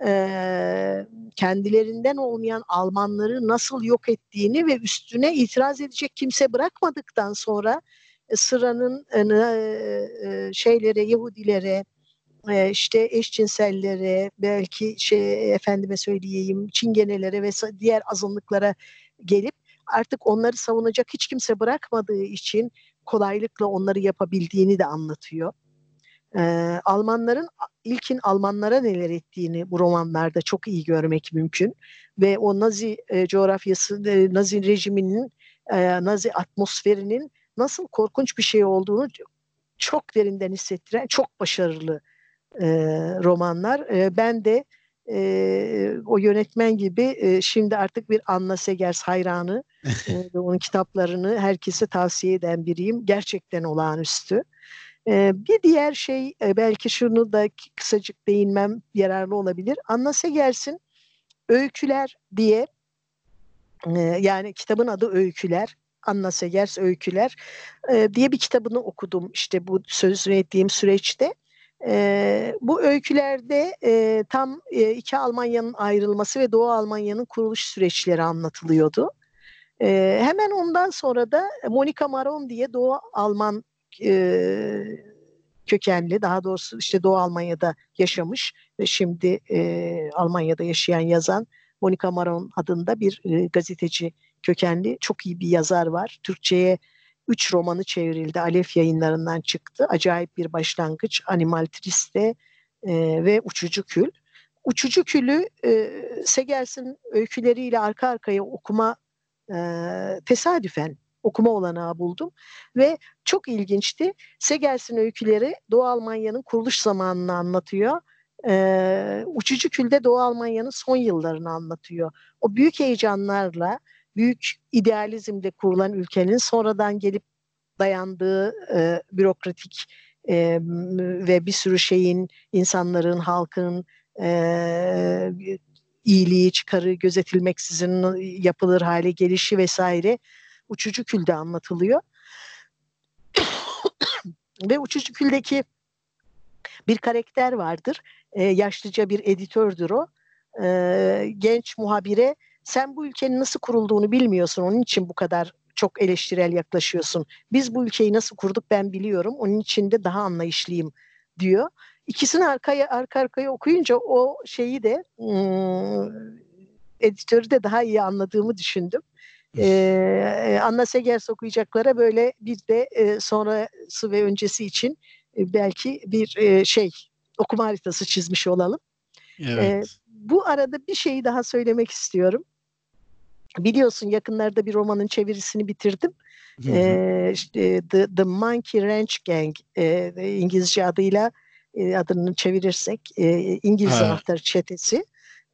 e, kendilerinden olmayan Almanları nasıl yok ettiğini ve üstüne itiraz edecek kimse bırakmadıktan sonra e, sıranın e, e, şeylere, Yahudilere, e, işte eşcinsellere, belki şey efendime söyleyeyim çingenelere ve diğer azınlıklara gelip artık onları savunacak hiç kimse bırakmadığı için kolaylıkla onları yapabildiğini de anlatıyor. Ee, Almanların ilkin Almanlara neler ettiğini bu romanlarda çok iyi görmek mümkün ve o Nazi e, coğrafyası, e, Nazi rejiminin, e, Nazi atmosferinin nasıl korkunç bir şey olduğunu çok derinden hissettiren çok başarılı e, romanlar. E, ben de e, o yönetmen gibi e, şimdi artık bir Anna Segers hayranı [LAUGHS] e, ve onun kitaplarını herkese tavsiye eden biriyim. Gerçekten olağanüstü. E, bir diğer şey e, belki şunu da kısacık değinmem yararlı olabilir. Anna Segers'in Öyküler diye e, yani kitabın adı Öyküler. Anna Segers Öyküler e, diye bir kitabını okudum işte bu sözünü ettiğim süreçte. E, bu öykülerde e, tam e, iki Almanya'nın ayrılması ve Doğu Almanya'nın kuruluş süreçleri anlatılıyordu. E, hemen ondan sonra da Monica Maron diye Doğu Alman e, kökenli, daha doğrusu işte Doğu Almanya'da yaşamış ve şimdi e, Almanya'da yaşayan yazan Monica Maron adında bir e, gazeteci kökenli çok iyi bir yazar var. Türkçe'ye üç romanı çevrildi. Alef yayınlarından çıktı. Acayip bir başlangıç. Animal Triste e, ve Uçucu Kül. Uçucu Kül'ü e, Segers'in öyküleriyle arka arkaya okuma e, tesadüfen okuma olanağı buldum. Ve çok ilginçti. Segers'in öyküleri Doğu Almanya'nın kuruluş zamanını anlatıyor. Ee, Uçucu Kül'de Doğu Almanya'nın son yıllarını anlatıyor. O büyük heyecanlarla büyük idealizmle kurulan ülkenin sonradan gelip dayandığı e, bürokratik e, ve bir sürü şeyin, insanların, halkın e, iyiliği, çıkarı gözetilmeksizin yapılır hale gelişi vesaire uçucu külde anlatılıyor. [COUGHS] ve uçucu küldeki bir karakter vardır. E, yaşlıca bir editördür o. E, genç muhabire sen bu ülkenin nasıl kurulduğunu bilmiyorsun. Onun için bu kadar çok eleştirel yaklaşıyorsun. Biz bu ülkeyi nasıl kurduk ben biliyorum. Onun için de daha anlayışlıyım diyor. İkisini arkaya arka arkaya okuyunca o şeyi de ım, editörü de daha iyi anladığımı düşündüm. Ee, Anna Segers okuyacaklara böyle bir de e, sonrası ve öncesi için e, belki bir e, şey okuma haritası çizmiş olalım. Evet. E, bu arada bir şeyi daha söylemek istiyorum. Biliyorsun yakınlarda bir romanın çevirisini bitirdim. Ee, işte The, The Monkey Ranch Gang e, İngilizce adıyla e, adını çevirirsek e, İngiliz ha. anahtarı çetesi.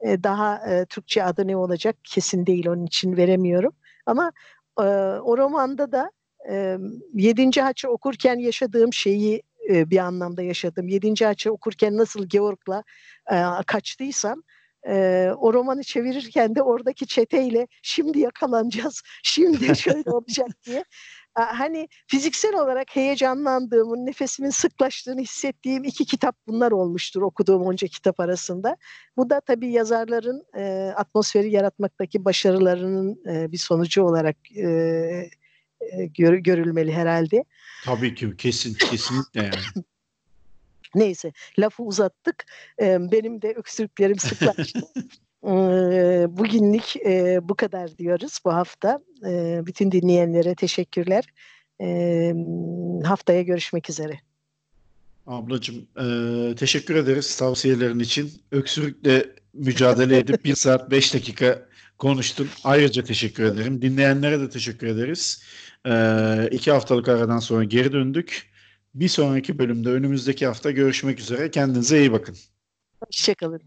E, daha e, Türkçe adı ne olacak kesin değil onun için veremiyorum. Ama e, o romanda da e, Yedinci Haç'ı okurken yaşadığım şeyi e, bir anlamda yaşadım. Yedinci Haç'ı okurken nasıl Georg'la e, kaçtıysam e, o romanı çevirirken de oradaki çeteyle şimdi yakalanacağız, [LAUGHS] şimdi şöyle olacak diye. Hani fiziksel olarak heyecanlandığımın, nefesimin sıklaştığını hissettiğim iki kitap bunlar olmuştur okuduğum onca kitap arasında. Bu da tabii yazarların e, atmosferi yaratmaktaki başarılarının e, bir sonucu olarak e, e, gör, görülmeli herhalde. Tabii ki kesin kesinlikle yani. [COUGHS] Neyse lafı uzattık. Benim de öksürüklerim sıklaştı. [LAUGHS] Bugünlük bu kadar diyoruz bu hafta. Bütün dinleyenlere teşekkürler. Haftaya görüşmek üzere. Ablacığım e, teşekkür ederiz tavsiyelerin için. Öksürükle mücadele edip 1 saat 5 dakika konuştun. Ayrıca teşekkür ederim. Dinleyenlere de teşekkür ederiz. E, iki haftalık aradan sonra geri döndük. Bir sonraki bölümde önümüzdeki hafta görüşmek üzere. Kendinize iyi bakın. Hoşçakalın.